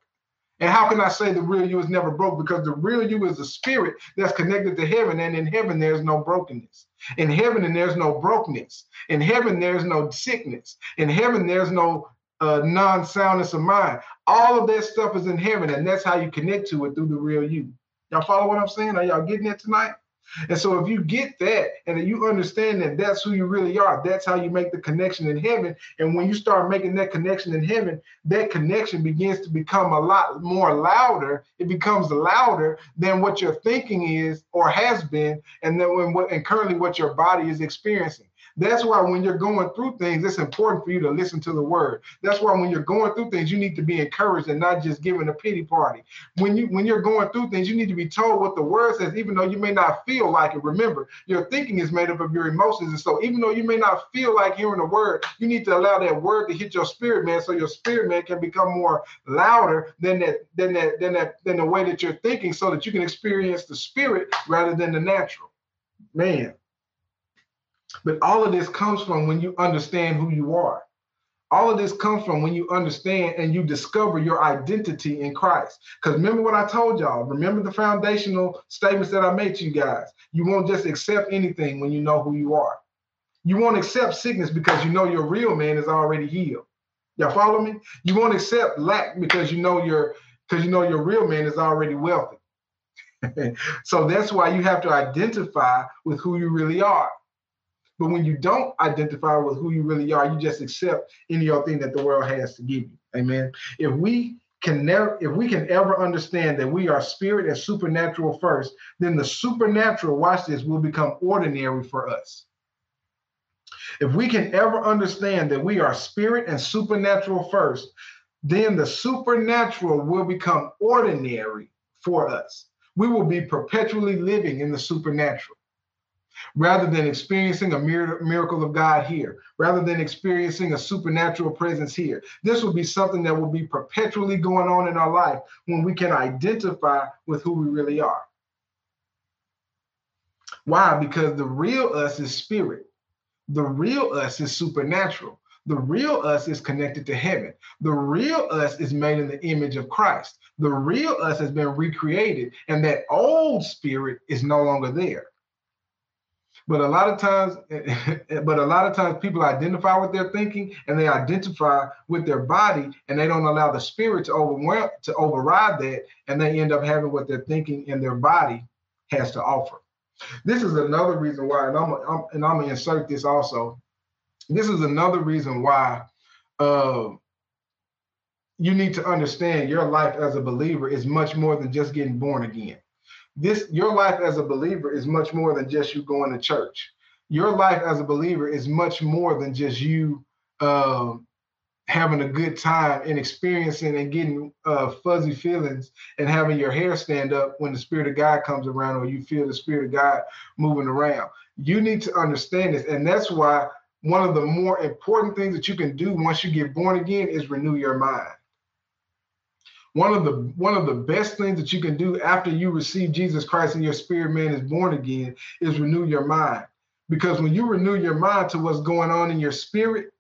S2: And how can I say the real you is never broke? Because the real you is a spirit that's connected to heaven, and in heaven there's no brokenness. In heaven, and there's no brokenness. In heaven, there's no sickness. In heaven, there's no uh, non-soundness of mind. All of that stuff is in heaven, and that's how you connect to it through the real you. Y'all follow what I'm saying? Are y'all getting it tonight? And so if you get that and you understand that that's who you really are, that's how you make the connection in heaven. And when you start making that connection in heaven, that connection begins to become a lot more louder. It becomes louder than what your thinking is or has been, and then when and currently what your body is experiencing. That's why when you're going through things, it's important for you to listen to the word. That's why when you're going through things, you need to be encouraged and not just given a pity party. When you when you're going through things, you need to be told what the word says, even though you may not feel like it. Remember, your thinking is made up of your emotions. And so even though you may not feel like hearing the word, you need to allow that word to hit your spirit, man, so your spirit man can become more louder than that, than that, than that, than the way that you're thinking, so that you can experience the spirit rather than the natural. Man. But all of this comes from when you understand who you are. All of this comes from when you understand and you discover your identity in Christ. Because remember what I told y'all. Remember the foundational statements that I made to you guys. You won't just accept anything when you know who you are. You won't accept sickness because you know your real man is already healed. Y'all follow me? You won't accept lack because you know your because you know your real man is already wealthy. <laughs> so that's why you have to identify with who you really are. But when you don't identify with who you really are, you just accept any other thing that the world has to give you. Amen. If we can never, if we can ever understand that we are spirit and supernatural first, then the supernatural, watch this, will become ordinary for us. If we can ever understand that we are spirit and supernatural first, then the supernatural will become ordinary for us. We will be perpetually living in the supernatural rather than experiencing a miracle of God here, rather than experiencing a supernatural presence here. This will be something that will be perpetually going on in our life when we can identify with who we really are. Why? Because the real us is spirit, the real us is supernatural. The real us is connected to heaven. The real us is made in the image of Christ. The real us has been recreated, and that old spirit is no longer there. But a lot of times, <laughs> but a lot of times people identify with their thinking and they identify with their body and they don't allow the spirit to overwhelm to override that, and they end up having what their thinking and their body has to offer. This is another reason why, and I'm, I'm and I'm gonna insert this also. This is another reason why uh, you need to understand your life as a believer is much more than just getting born again this your life as a believer is much more than just you going to church. Your life as a believer is much more than just you um, having a good time and experiencing and getting uh, fuzzy feelings and having your hair stand up when the Spirit of God comes around or you feel the Spirit of God moving around. You need to understand this. And that's why one of the more important things that you can do once you get born again is renew your mind one of the one of the best things that you can do after you receive Jesus Christ and your spirit man is born again is renew your mind. Because when you renew your mind to what's going on in your spirit,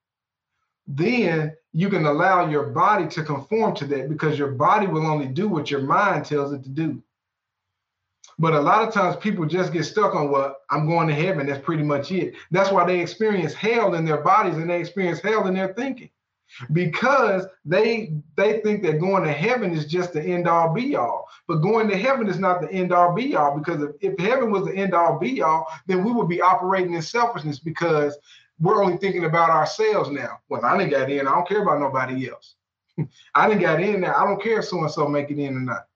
S2: then you can allow your body to conform to that because your body will only do what your mind tells it to do. But a lot of times people just get stuck on what well, I'm going to heaven. That's pretty much it. That's why they experience hell in their bodies and they experience hell in their thinking because they they think that going to heaven is just the end all be all. But going to heaven is not the end all be all because if, if heaven was the end all be all then we would be operating in selfishness because we're only thinking about ourselves now. Well i didn't get in i don't care about nobody else. <laughs> I didn't get in there i don't care if so and so make it in or not.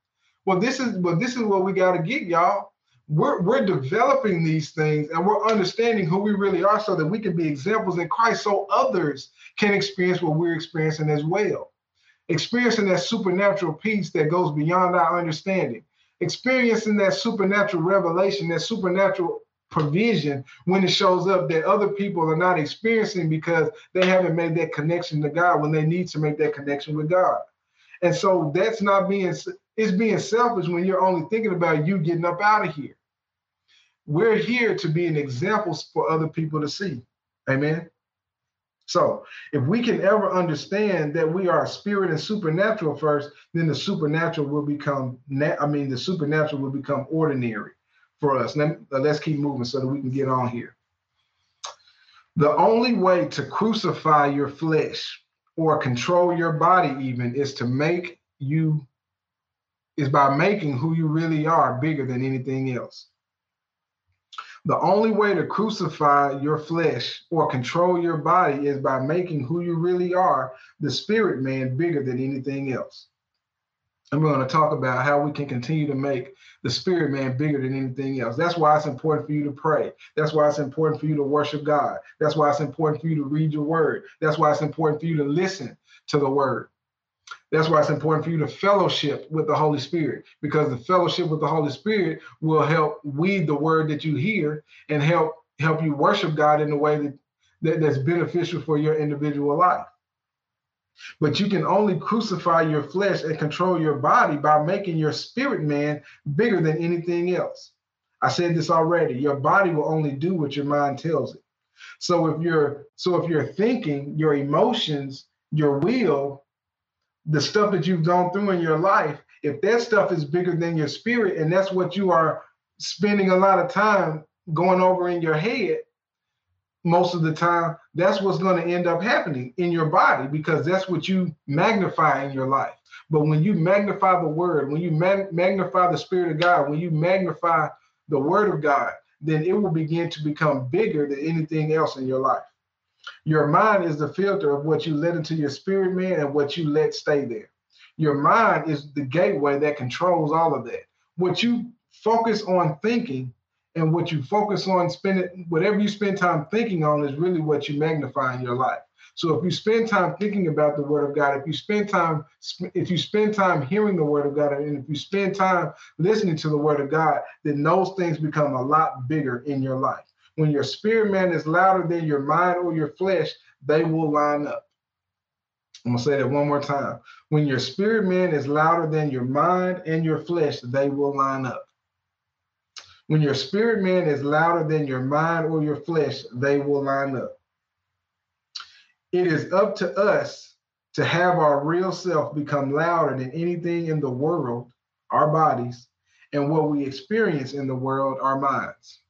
S2: Well this is well this is what we got to get y'all we're, we're developing these things and we're understanding who we really are so that we can be examples in Christ so others can experience what we're experiencing as well. Experiencing that supernatural peace that goes beyond our understanding, experiencing that supernatural revelation, that supernatural provision when it shows up that other people are not experiencing because they haven't made that connection to God when they need to make that connection with God. And so that's not being it's being selfish when you're only thinking about you getting up out of here. We're here to be an example for other people to see. Amen. So, if we can ever understand that we are spirit and supernatural first, then the supernatural will become, I mean, the supernatural will become ordinary for us. Let, let's keep moving so that we can get on here. The only way to crucify your flesh or control your body, even, is to make you is by making who you really are bigger than anything else. The only way to crucify your flesh or control your body is by making who you really are, the spirit man, bigger than anything else. And we're going to talk about how we can continue to make the spirit man bigger than anything else. That's why it's important for you to pray. That's why it's important for you to worship God. That's why it's important for you to read your word. That's why it's important for you to listen to the word. That's why it's important for you to fellowship with the Holy Spirit because the fellowship with the Holy Spirit will help weed the word that you hear and help help you worship God in a way that, that that's beneficial for your individual life. But you can only crucify your flesh and control your body by making your spirit man bigger than anything else. I said this already. Your body will only do what your mind tells it. So if you're so if you're thinking, your emotions, your will the stuff that you've gone through in your life, if that stuff is bigger than your spirit and that's what you are spending a lot of time going over in your head, most of the time, that's what's going to end up happening in your body because that's what you magnify in your life. But when you magnify the word, when you mag- magnify the spirit of God, when you magnify the word of God, then it will begin to become bigger than anything else in your life. Your mind is the filter of what you let into your spirit, man, and what you let stay there. Your mind is the gateway that controls all of that. What you focus on thinking and what you focus on spending, whatever you spend time thinking on, is really what you magnify in your life. So if you spend time thinking about the word of God, if you spend time, if you spend time hearing the word of God, and if you spend time listening to the word of God, then those things become a lot bigger in your life. When your spirit man is louder than your mind or your flesh, they will line up. I'm gonna say that one more time. When your spirit man is louder than your mind and your flesh, they will line up. When your spirit man is louder than your mind or your flesh, they will line up. It is up to us to have our real self become louder than anything in the world, our bodies, and what we experience in the world, our minds.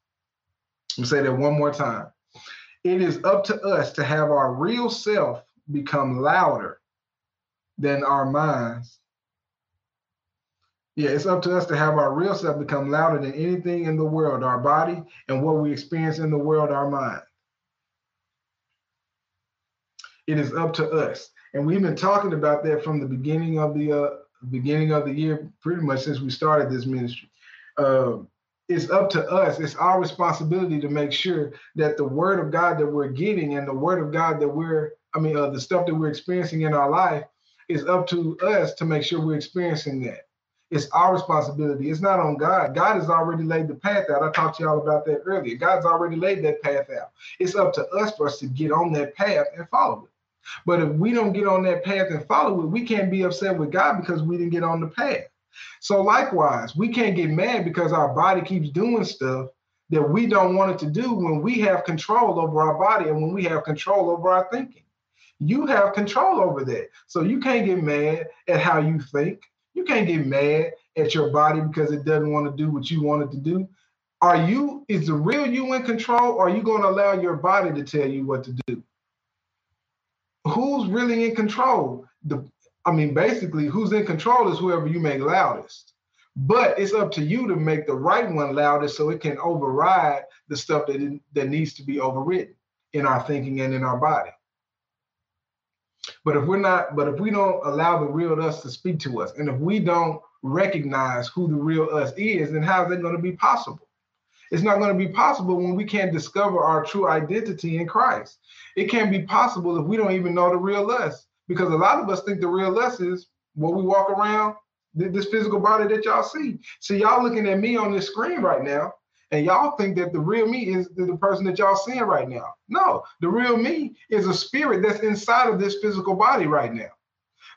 S2: I'll say that one more time. It is up to us to have our real self become louder than our minds. Yeah, it's up to us to have our real self become louder than anything in the world, our body, and what we experience in the world, our mind. It is up to us. And we've been talking about that from the beginning of the uh, beginning of the year, pretty much since we started this ministry. Um, it's up to us. It's our responsibility to make sure that the word of God that we're getting and the word of God that we're, I mean, uh, the stuff that we're experiencing in our life is up to us to make sure we're experiencing that. It's our responsibility. It's not on God. God has already laid the path out. I talked to y'all about that earlier. God's already laid that path out. It's up to us for us to get on that path and follow it. But if we don't get on that path and follow it, we can't be upset with God because we didn't get on the path. So likewise, we can't get mad because our body keeps doing stuff that we don't want it to do when we have control over our body and when we have control over our thinking. You have control over that. So you can't get mad at how you think. You can't get mad at your body because it doesn't want to do what you want it to do. Are you, is the real you in control or are you going to allow your body to tell you what to do? Who's really in control? The, I mean, basically, who's in control is whoever you make loudest. But it's up to you to make the right one loudest so it can override the stuff that, that needs to be overridden in our thinking and in our body. But if we're not, but if we don't allow the real us to speak to us, and if we don't recognize who the real us is, then how is that going to be possible? It's not going to be possible when we can't discover our true identity in Christ. It can't be possible if we don't even know the real us, because a lot of us think the real us is what we walk around, this physical body that y'all see. See, y'all looking at me on this screen right now, and y'all think that the real me is the person that y'all seeing right now. No, the real me is a spirit that's inside of this physical body right now.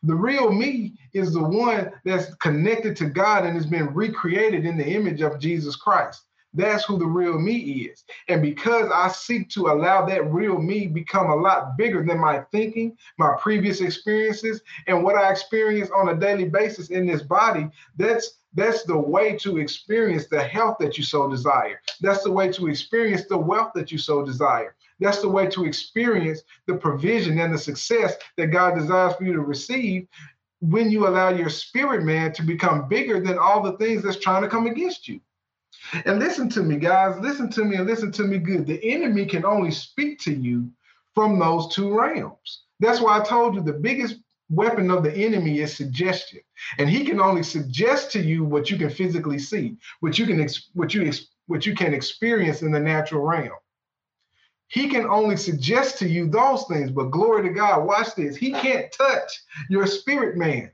S2: The real me is the one that's connected to God and has been recreated in the image of Jesus Christ. That's who the real me is. And because I seek to allow that real me become a lot bigger than my thinking, my previous experiences, and what I experience on a daily basis in this body, that's that's the way to experience the health that you so desire. That's the way to experience the wealth that you so desire. That's the way to experience the provision and the success that God desires for you to receive when you allow your spirit man to become bigger than all the things that's trying to come against you. And listen to me, guys. Listen to me and listen to me good. The enemy can only speak to you from those two realms. That's why I told you the biggest weapon of the enemy is suggestion and he can only suggest to you what you can physically see what you can what you what you can experience in the natural realm he can only suggest to you those things but glory to god watch this he can't touch your spirit man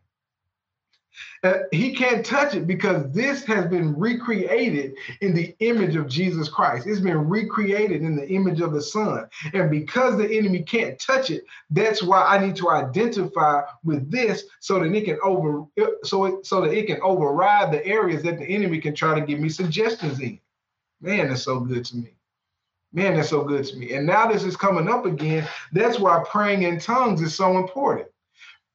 S2: uh, he can't touch it because this has been recreated in the image of Jesus Christ. It's been recreated in the image of the Son. And because the enemy can't touch it, that's why I need to identify with this so that it can over so it, so that it can override the areas that the enemy can try to give me suggestions in. Man, that's so good to me. Man, that's so good to me. And now this is coming up again. That's why praying in tongues is so important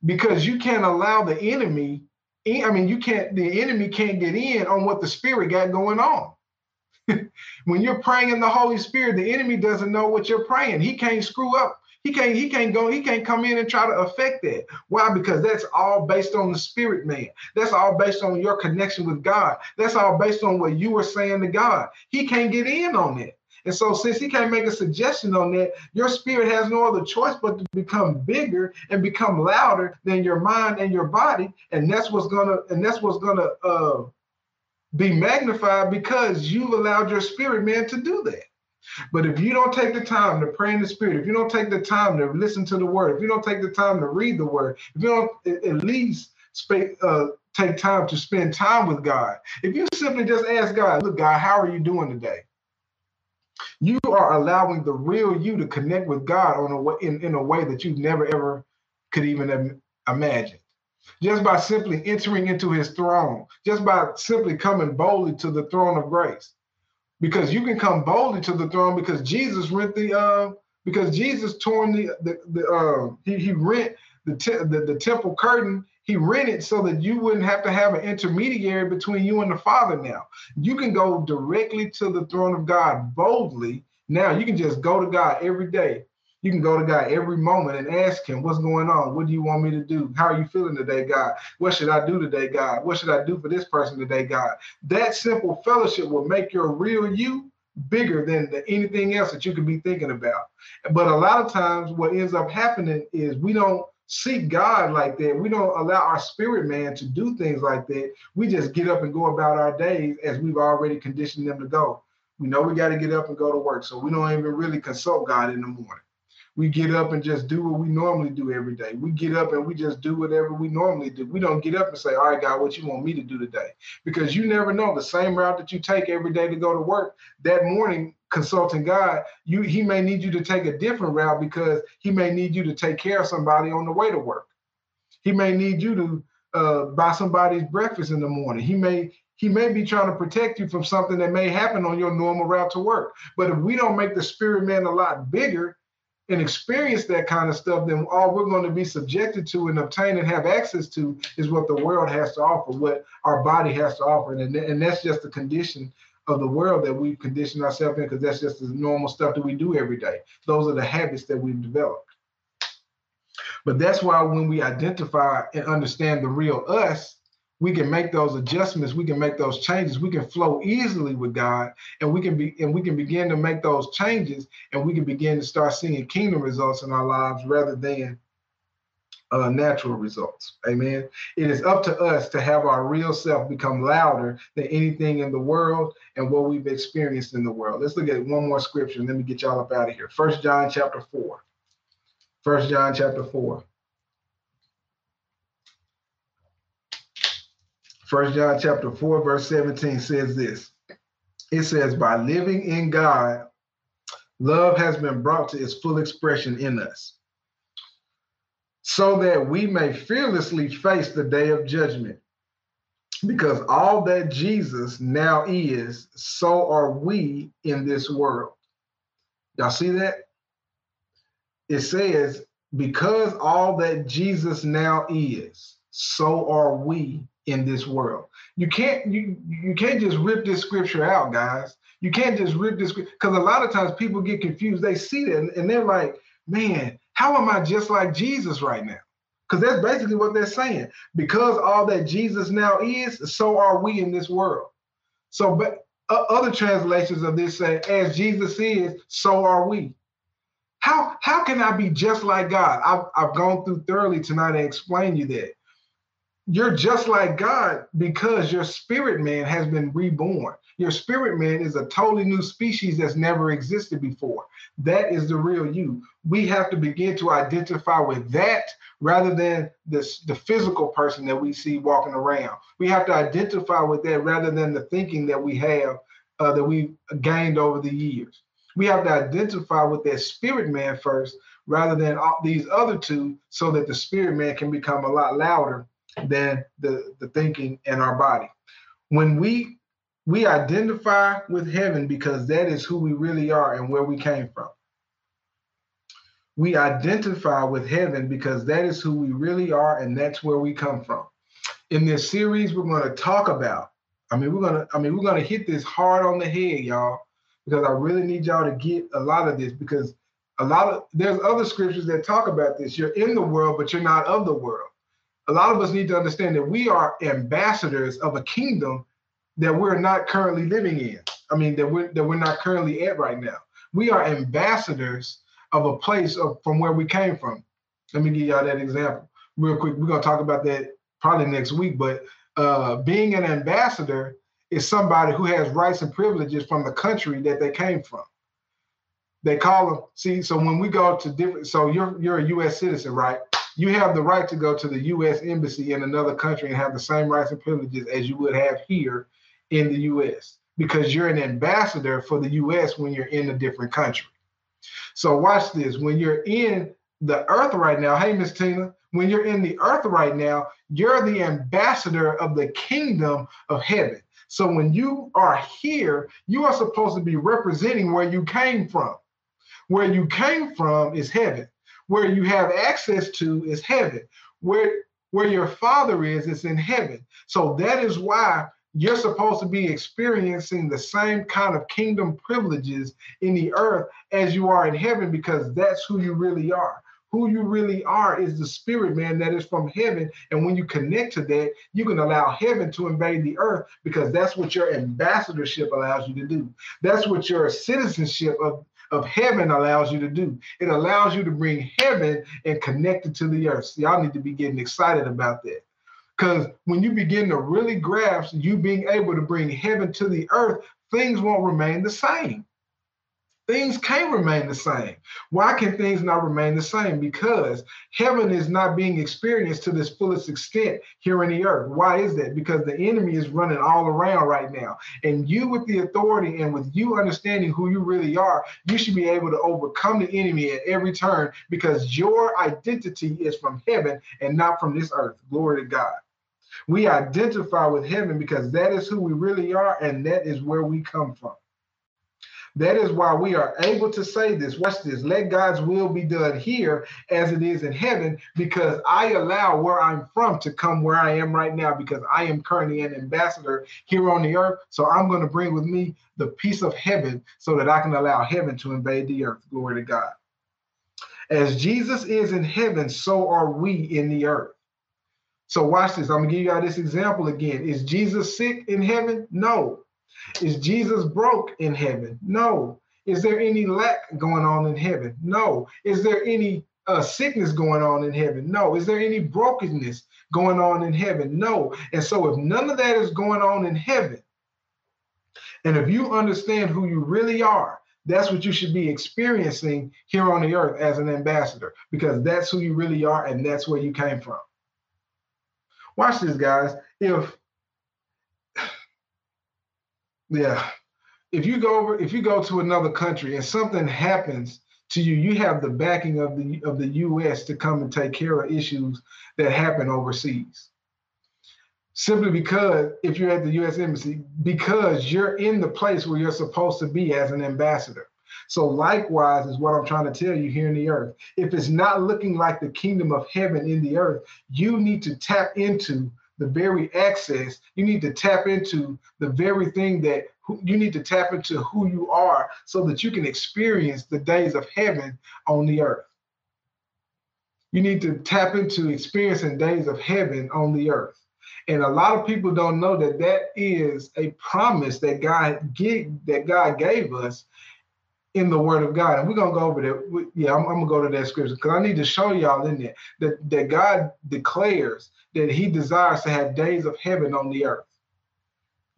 S2: because you can't allow the enemy I mean, you can't, the enemy can't get in on what the spirit got going on. <laughs> when you're praying in the Holy Spirit, the enemy doesn't know what you're praying. He can't screw up. He can't, he can't go, he can't come in and try to affect that. Why? Because that's all based on the spirit man. That's all based on your connection with God. That's all based on what you were saying to God. He can't get in on that. And so, since he can't make a suggestion on that, your spirit has no other choice but to become bigger and become louder than your mind and your body. And that's what's gonna, and that's what's gonna uh, be magnified because you've allowed your spirit man to do that. But if you don't take the time to pray in the spirit, if you don't take the time to listen to the word, if you don't take the time to read the word, if you don't at least uh, take time to spend time with God, if you simply just ask God, look, God, how are you doing today? You are allowing the real you to connect with God on a way, in, in a way that you never ever could even imagine. Just by simply entering into his throne, just by simply coming boldly to the throne of grace. Because you can come boldly to the throne because Jesus rent the uh because Jesus torn the the, the uh he, he rent the, te- the the temple curtain he rented so that you wouldn't have to have an intermediary between you and the Father now. You can go directly to the throne of God boldly. Now you can just go to God every day. You can go to God every moment and ask Him, What's going on? What do you want me to do? How are you feeling today, God? What should I do today, God? What should I do for this person today, God? That simple fellowship will make your real you bigger than the, anything else that you could be thinking about. But a lot of times, what ends up happening is we don't seek God like that. We don't allow our spirit man to do things like that. We just get up and go about our days as we've already conditioned them to go. We know we got to get up and go to work. So we don't even really consult God in the morning. We get up and just do what we normally do every day. We get up and we just do whatever we normally do. We don't get up and say, All right, God, what you want me to do today? Because you never know the same route that you take every day to go to work, that morning consulting God, you he may need you to take a different route because he may need you to take care of somebody on the way to work. He may need you to uh, buy somebody's breakfast in the morning. He may He may be trying to protect you from something that may happen on your normal route to work. But if we don't make the spirit man a lot bigger and experience that kind of stuff, then all we're going to be subjected to and obtain and have access to is what the world has to offer, what our body has to offer. And, and that's just the condition of the world that we've conditioned ourselves in because that's just the normal stuff that we do every day. Those are the habits that we've developed. But that's why when we identify and understand the real us, we can make those adjustments, we can make those changes, we can flow easily with God, and we can be and we can begin to make those changes, and we can begin to start seeing kingdom results in our lives rather than uh, natural results. Amen. It is up to us to have our real self become louder than anything in the world and what we've experienced in the world. Let's look at one more scripture and let me get y'all up out of here. First John chapter 4. First John chapter 4. First John chapter 4, verse 17 says this. It says, by living in God, love has been brought to its full expression in us so that we may fearlessly face the day of judgment. Because all that Jesus now is, so are we in this world. Y'all see that? It says, because all that Jesus now is, so are we in this world. You can't you you can't just rip this scripture out, guys. You can't just rip this because a lot of times people get confused. They see that and they're like, man, how am I just like Jesus right now? Because that's basically what they're saying. Because all that Jesus now is, so are we in this world. So, but uh, other translations of this say, as Jesus is, so are we. How how can I be just like God? I've, I've gone through thoroughly tonight and explained you that. You're just like God because your spirit man has been reborn. Your spirit man is a totally new species that's never existed before. That is the real you. We have to begin to identify with that rather than this the physical person that we see walking around. We have to identify with that rather than the thinking that we have uh, that we've gained over the years. We have to identify with that spirit man first rather than all these other two so that the spirit man can become a lot louder than the, the thinking in our body. When we we identify with heaven because that is who we really are and where we came from. We identify with heaven because that is who we really are and that's where we come from. In this series, we're going to talk about. I mean, we're gonna. I mean, we're gonna hit this hard on the head, y'all, because I really need y'all to get a lot of this because a lot of there's other scriptures that talk about this. You're in the world, but you're not of the world. A lot of us need to understand that we are ambassadors of a kingdom that we're not currently living in. I mean, that we're that we're not currently at right now. We are ambassadors of a place of from where we came from. Let me give y'all that example real quick. We're gonna talk about that probably next week, but uh, being an ambassador is somebody who has rights and privileges from the country that they came from. They call them. See, so when we go to different, so you're you're a U.S. citizen, right? You have the right to go to the U.S. embassy in another country and have the same rights and privileges as you would have here in the US because you're an ambassador for the US when you're in a different country. So watch this. When you're in the earth right now, hey Miss Tina, when you're in the earth right now, you're the ambassador of the kingdom of heaven. So when you are here, you are supposed to be representing where you came from. Where you came from is heaven. Where you have access to is heaven. Where where your father is is in heaven. So that is why you're supposed to be experiencing the same kind of kingdom privileges in the earth as you are in heaven because that's who you really are. Who you really are is the spirit man that is from heaven. And when you connect to that, you can allow heaven to invade the earth because that's what your ambassadorship allows you to do. That's what your citizenship of, of heaven allows you to do. It allows you to bring heaven and connect it to the earth. Y'all need to be getting excited about that. Because when you begin to really grasp you being able to bring heaven to the earth, things won't remain the same. Things can't remain the same. Why can things not remain the same? Because heaven is not being experienced to this fullest extent here in the earth. Why is that? Because the enemy is running all around right now. And you, with the authority and with you understanding who you really are, you should be able to overcome the enemy at every turn because your identity is from heaven and not from this earth. Glory to God. We identify with heaven because that is who we really are and that is where we come from. That is why we are able to say this. Watch this. Let God's will be done here as it is in heaven, because I allow where I'm from to come where I am right now, because I am currently an ambassador here on the earth. So I'm going to bring with me the peace of heaven so that I can allow heaven to invade the earth. Glory to God. As Jesus is in heaven, so are we in the earth. So watch this. I'm gonna give you all this example again. Is Jesus sick in heaven? No. Is Jesus broke in heaven? No. Is there any lack going on in heaven? No. Is there any uh, sickness going on in heaven? No. Is there any brokenness going on in heaven? No. And so, if none of that is going on in heaven, and if you understand who you really are, that's what you should be experiencing here on the earth as an ambassador, because that's who you really are and that's where you came from. Watch this, guys. If yeah, if you go if you go to another country and something happens to you, you have the backing of the of the U.S. to come and take care of issues that happen overseas. Simply because if you're at the U.S. embassy, because you're in the place where you're supposed to be as an ambassador. So likewise is what I'm trying to tell you here in the earth. If it's not looking like the kingdom of heaven in the earth, you need to tap into the very access. You need to tap into the very thing that you need to tap into who you are so that you can experience the days of heaven on the earth. You need to tap into experiencing days of heaven on the earth. And a lot of people don't know that that is a promise that God gave, that God gave us in the Word of God. And we're gonna go over there. Yeah, I'm, I'm, gonna go to that scripture because I need to show y'all in there that, that God declares that He desires to have days of heaven on the earth.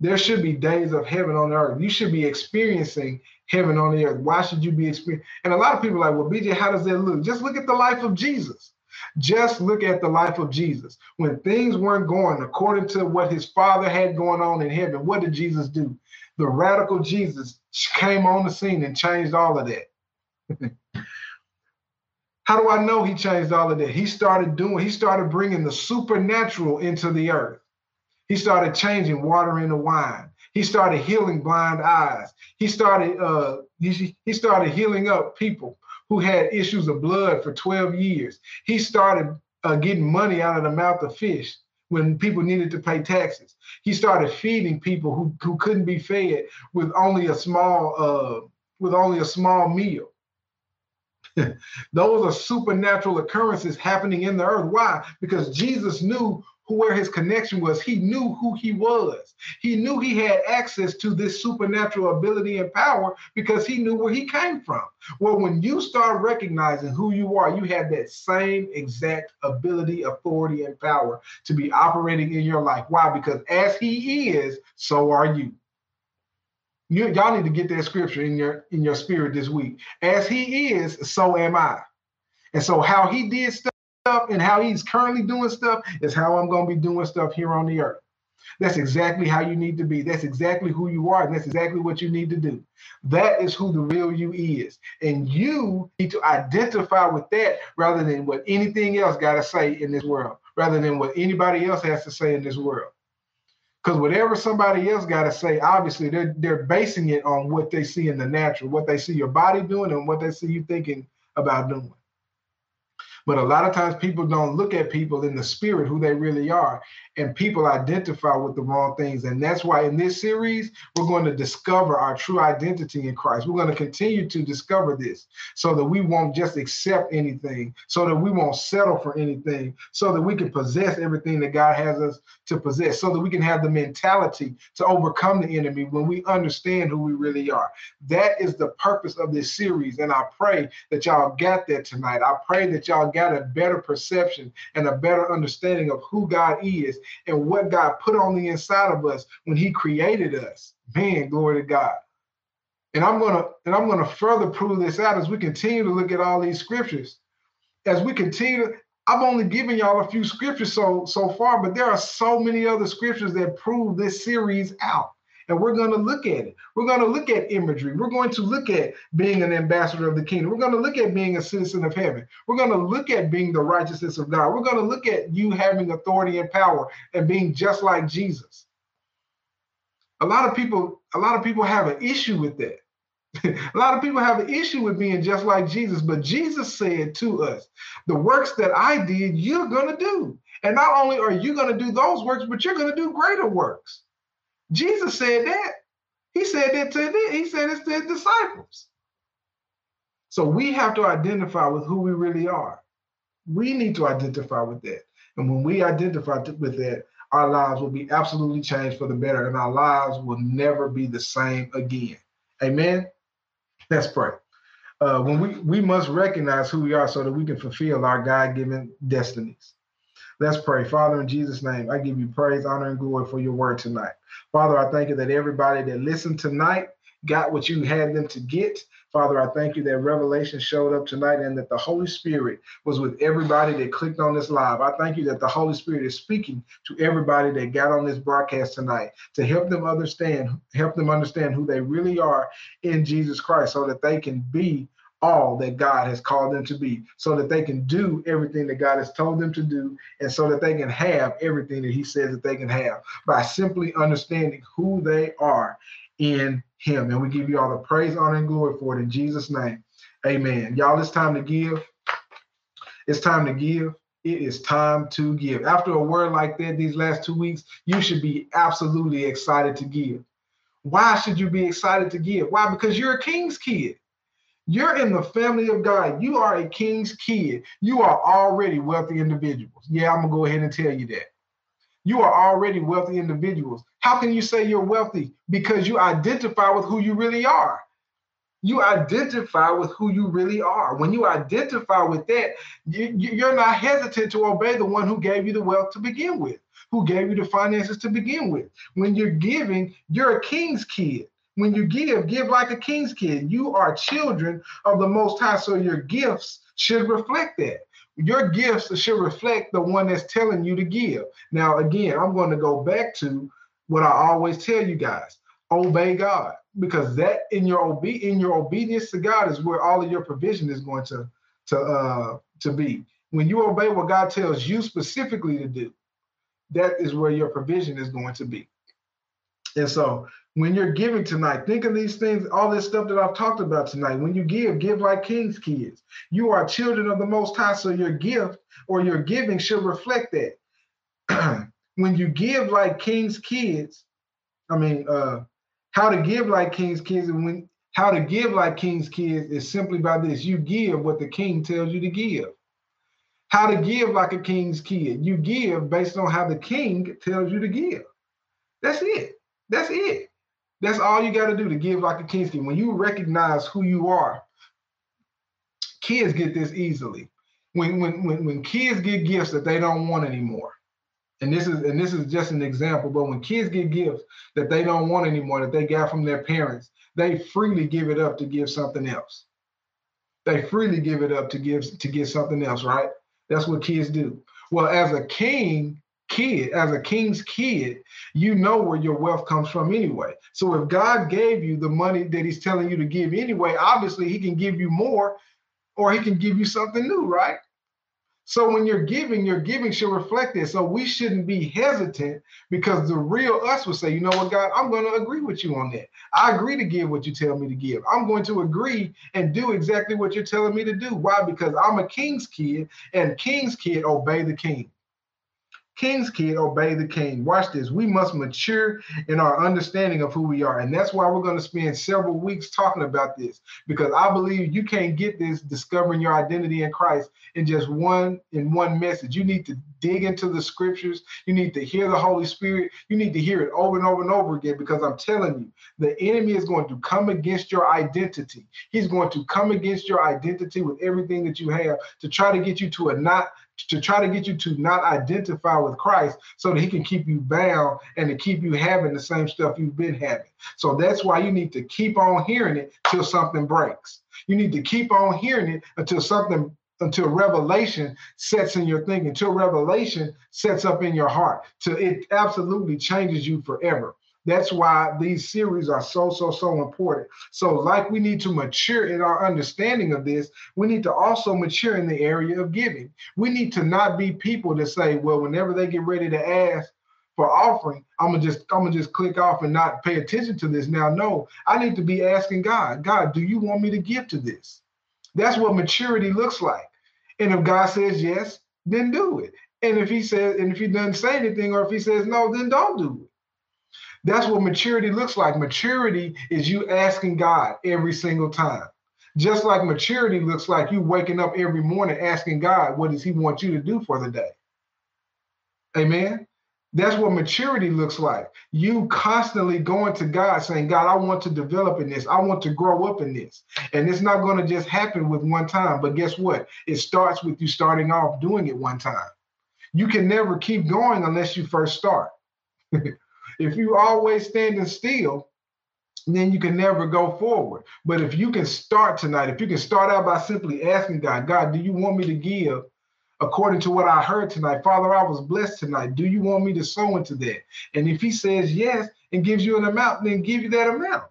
S2: There should be days of heaven on the earth. You should be experiencing heaven on the earth. Why should you be experiencing? And a lot of people are like, well, BJ, how does that look? Just look at the life of Jesus. Just look at the life of Jesus. When things weren't going according to what his father had going on in heaven, what did Jesus do? The radical Jesus came on the scene and changed all of that. <laughs> How do I know he changed all of that? He started doing, he started bringing the supernatural into the earth. He started changing water into wine. He started healing blind eyes. He started uh, he, he started healing up people who had issues of blood for 12 years. He started uh, getting money out of the mouth of fish when people needed to pay taxes. He started feeding people who, who couldn't be fed with only a small uh, with only a small meal. <laughs> Those are supernatural occurrences happening in the earth. Why? Because Jesus knew where his connection was. He knew who he was. He knew he had access to this supernatural ability and power because he knew where he came from. Well, when you start recognizing who you are, you have that same exact ability, authority, and power to be operating in your life. Why? Because as he is, so are you. You, y'all need to get that scripture in your in your spirit this week. As he is, so am I. And so how he did stuff stuff and how he's currently doing stuff is how I'm going to be doing stuff here on the earth. That's exactly how you need to be. That's exactly who you are. And that's exactly what you need to do. That is who the real you is. And you need to identify with that rather than what anything else got to say in this world, rather than what anybody else has to say in this world. Because whatever somebody else got to say, obviously they're they're basing it on what they see in the natural, what they see your body doing, and what they see you thinking about doing. But a lot of times people don't look at people in the spirit who they really are. And people identify with the wrong things. And that's why in this series, we're going to discover our true identity in Christ. We're going to continue to discover this so that we won't just accept anything, so that we won't settle for anything, so that we can possess everything that God has us to possess, so that we can have the mentality to overcome the enemy when we understand who we really are. That is the purpose of this series. And I pray that y'all got that tonight. I pray that y'all got a better perception and a better understanding of who God is and what God put on the inside of us when He created us. Man, glory to God. And I'm gonna and I'm gonna further prove this out as we continue to look at all these scriptures. As we continue, I've only given y'all a few scriptures so so far, but there are so many other scriptures that prove this series out. And we're going to look at it. We're going to look at imagery. We're going to look at being an ambassador of the kingdom. We're going to look at being a citizen of heaven. We're going to look at being the righteousness of God. We're going to look at you having authority and power and being just like Jesus. A lot of people, a lot of people have an issue with that. <laughs> a lot of people have an issue with being just like Jesus, but Jesus said to us, The works that I did, you're going to do. And not only are you going to do those works, but you're going to do greater works. Jesus said that. He said that to them. He said it to his disciples. So we have to identify with who we really are. We need to identify with that. And when we identify with that, our lives will be absolutely changed for the better, and our lives will never be the same again. Amen. Let's pray. Uh, when we we must recognize who we are so that we can fulfill our God-given destinies. Let's pray. Father, in Jesus' name, I give you praise, honor, and glory for your word tonight. Father, I thank you that everybody that listened tonight got what you had them to get. Father, I thank you that revelation showed up tonight and that the Holy Spirit was with everybody that clicked on this live. I thank you that the Holy Spirit is speaking to everybody that got on this broadcast tonight to help them understand, help them understand who they really are in Jesus Christ so that they can be all that God has called them to be, so that they can do everything that God has told them to do, and so that they can have everything that He says that they can have by simply understanding who they are in Him. And we give you all the praise, honor, and glory for it in Jesus' name. Amen. Y'all, it's time to give. It's time to give. It is time to give. After a word like that, these last two weeks, you should be absolutely excited to give. Why should you be excited to give? Why? Because you're a king's kid. You're in the family of God. You are a king's kid. You are already wealthy individuals. Yeah, I'm going to go ahead and tell you that. You are already wealthy individuals. How can you say you're wealthy? Because you identify with who you really are. You identify with who you really are. When you identify with that, you, are not hesitant to obey the one who gave you the wealth to begin with, who gave you the finances to begin with. When you're giving, you're a king's kid. When you give, give like a king's kid. You are children of the Most High, so your gifts should reflect that. Your gifts should reflect the one that's telling you to give. Now, again, I'm going to go back to what I always tell you guys: obey God, because that in your obe- in your obedience to God is where all of your provision is going to to uh, to be. When you obey what God tells you specifically to do, that is where your provision is going to be. And so when you're giving tonight, think of these things, all this stuff that I've talked about tonight. When you give, give like king's kids. You are children of the Most High, so your gift or your giving should reflect that. <clears throat> when you give like king's kids, I mean, uh, how to give like king's kids, and when how to give like king's kids is simply by this: you give what the king tells you to give. How to give like a king's kid, you give based on how the king tells you to give. That's it. That's it. That's all you got to do to give like a king's kid. When you recognize who you are, kids get this easily. When when when when kids get gifts that they don't want anymore, and this is and this is just an example, but when kids get gifts that they don't want anymore that they got from their parents, they freely give it up to give something else. They freely give it up to give to get something else, right? That's what kids do. Well, as a king, kid, as a king's kid, you know where your wealth comes from anyway. So if God gave you the money that he's telling you to give anyway, obviously he can give you more or he can give you something new, right? So when you're giving, your giving should reflect this. So we shouldn't be hesitant because the real us will say, you know what, God, I'm going to agree with you on that. I agree to give what you tell me to give. I'm going to agree and do exactly what you're telling me to do. Why? Because I'm a king's kid and king's kid obey the king. King's kid, obey the king. Watch this. We must mature in our understanding of who we are. And that's why we're going to spend several weeks talking about this because I believe you can't get this discovering your identity in Christ in just one in one message. You need to dig into the scriptures. You need to hear the Holy Spirit. You need to hear it over and over and over again because I'm telling you, the enemy is going to come against your identity. He's going to come against your identity with everything that you have to try to get you to a not to try to get you to not identify with Christ so that he can keep you bound and to keep you having the same stuff you've been having. So that's why you need to keep on hearing it till something breaks. You need to keep on hearing it until something until revelation sets in your thinking, until revelation sets up in your heart, till it absolutely changes you forever. That's why these series are so, so, so important. So, like we need to mature in our understanding of this, we need to also mature in the area of giving. We need to not be people that say, well, whenever they get ready to ask for offering, I'm gonna just I'm gonna just click off and not pay attention to this. Now, no, I need to be asking God, God, do you want me to give to this? That's what maturity looks like. And if God says yes, then do it. And if he says, and if he doesn't say anything, or if he says no, then don't do it. That's what maturity looks like. Maturity is you asking God every single time. Just like maturity looks like you waking up every morning asking God, what does He want you to do for the day? Amen. That's what maturity looks like. You constantly going to God saying, God, I want to develop in this. I want to grow up in this. And it's not going to just happen with one time. But guess what? It starts with you starting off doing it one time. You can never keep going unless you first start. <laughs> If you always standing still, then you can never go forward. But if you can start tonight, if you can start out by simply asking God, God, do you want me to give according to what I heard tonight? Father, I was blessed tonight. Do you want me to sow into that? And if he says yes and gives you an amount, then give you that amount.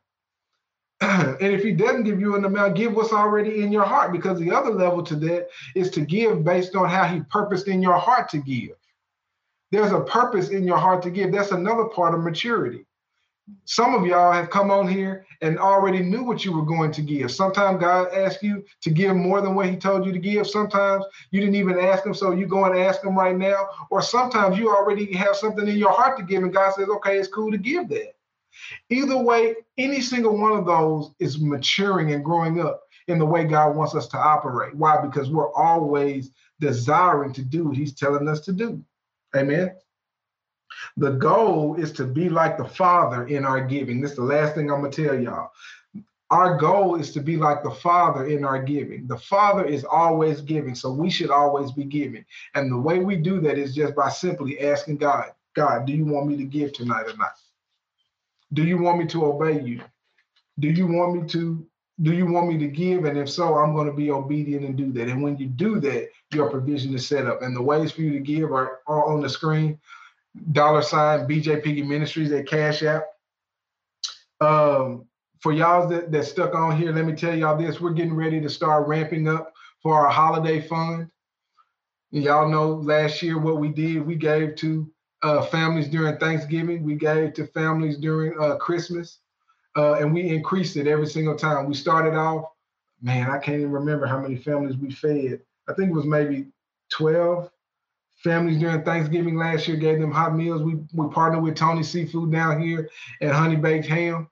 S2: <clears throat> and if he doesn't give you an amount, give what's already in your heart, because the other level to that is to give based on how he purposed in your heart to give. There's a purpose in your heart to give. That's another part of maturity. Some of y'all have come on here and already knew what you were going to give. Sometimes God asked you to give more than what He told you to give. Sometimes you didn't even ask Him, so you go and ask Him right now. Or sometimes you already have something in your heart to give, and God says, okay, it's cool to give that. Either way, any single one of those is maturing and growing up in the way God wants us to operate. Why? Because we're always desiring to do what He's telling us to do. Amen. The goal is to be like the Father in our giving. This is the last thing I'm going to tell y'all. Our goal is to be like the Father in our giving. The Father is always giving, so we should always be giving. And the way we do that is just by simply asking God, God, do you want me to give tonight or not? Do you want me to obey you? Do you want me to do you want me to give? And if so, I'm going to be obedient and do that. And when you do that, your provision is set up. And the ways for you to give are, are on the screen. Dollar sign BJ Piggy Ministries at Cash App. Um, for y'all that, that stuck on here, let me tell y'all this. We're getting ready to start ramping up for our holiday fund. Y'all know last year what we did. We gave to uh, families during Thanksgiving. We gave to families during uh, Christmas uh, and we increased it every single time. We started off, man, I can't even remember how many families we fed. I think it was maybe 12 families during Thanksgiving last year, gave them hot meals. We, we partnered with Tony Seafood down here and Honey Baked Ham.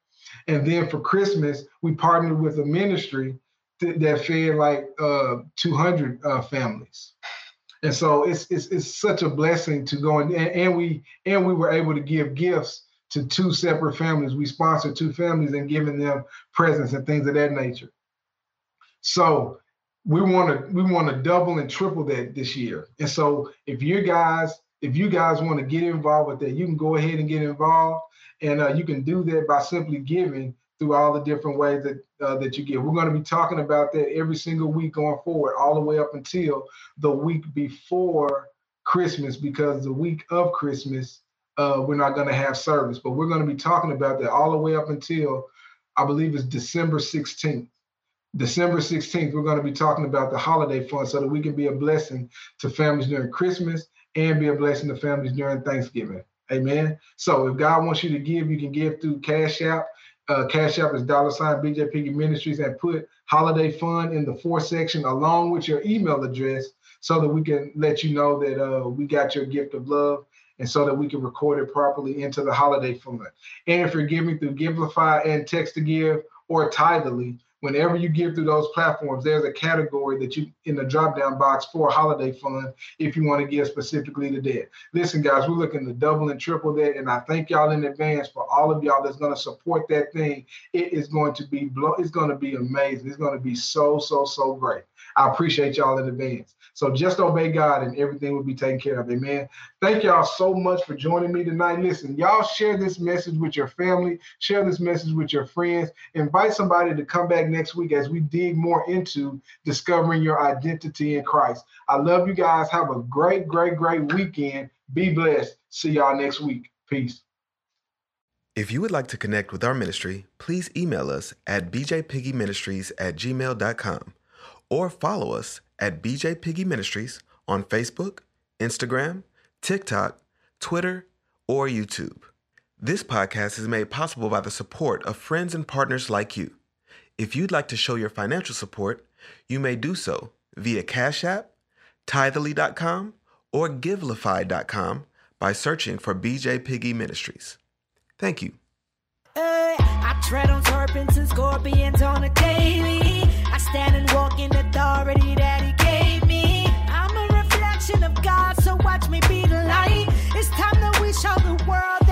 S2: And then for Christmas, we partnered with a ministry th- that fed like uh, 200 uh, families. And so it's, it's it's such a blessing to go and, and we and we were able to give gifts to two separate families. We sponsor two families and giving them presents and things of that nature. So we want to we want to double and triple that this year. And so if you guys if you guys want to get involved with that, you can go ahead and get involved, and uh, you can do that by simply giving through all the different ways that uh, that you give. We're going to be talking about that every single week going forward, all the way up until the week before Christmas, because the week of Christmas uh, we're not going to have service. But we're going to be talking about that all the way up until I believe it's December 16th. December 16th, we're going to be talking about the holiday fund so that we can be a blessing to families during Christmas and be a blessing to families during Thanksgiving. Amen. So if God wants you to give, you can give through Cash App. Uh, Cash App is dollar sign BJ Piggy Ministries and put holiday fund in the fourth section along with your email address so that we can let you know that uh, we got your gift of love and so that we can record it properly into the holiday fund. And if you're giving through Givelify and Text to Give or Tithely, whenever you give through those platforms, there's a category that you in the drop down box for holiday fund if you want to give specifically to that. Listen, guys, we're looking to double and triple that, and I thank y'all in advance for all of y'all that's going to support that thing. It is going to be blow. It's going to be amazing. It's going to be so so so great. I appreciate y'all in advance. So just obey God and everything will be taken care of. Amen. Thank y'all so much for joining me tonight. Listen, y'all share this message with your family, share this message with your friends, invite somebody to come back next week as we dig more into discovering your identity in Christ. I love you guys. Have a great, great, great weekend. Be blessed. See y'all next week. Peace.
S3: If you would like to connect with our ministry, please email us at bjpiggyministries at gmail.com or follow us at BJ Piggy Ministries on Facebook, Instagram, TikTok, Twitter, or YouTube. This podcast is made possible by the support of friends and partners like you. If you'd like to show your financial support, you may do so via Cash App, tithely.com, or givelify.com by searching for BJ Piggy Ministries. Thank you.
S1: Hey, I tread on serpents and scorpions on a daily. I stand and walk in authority that He gave me. I'm a reflection of God, so watch me be the light. It's time that we show the world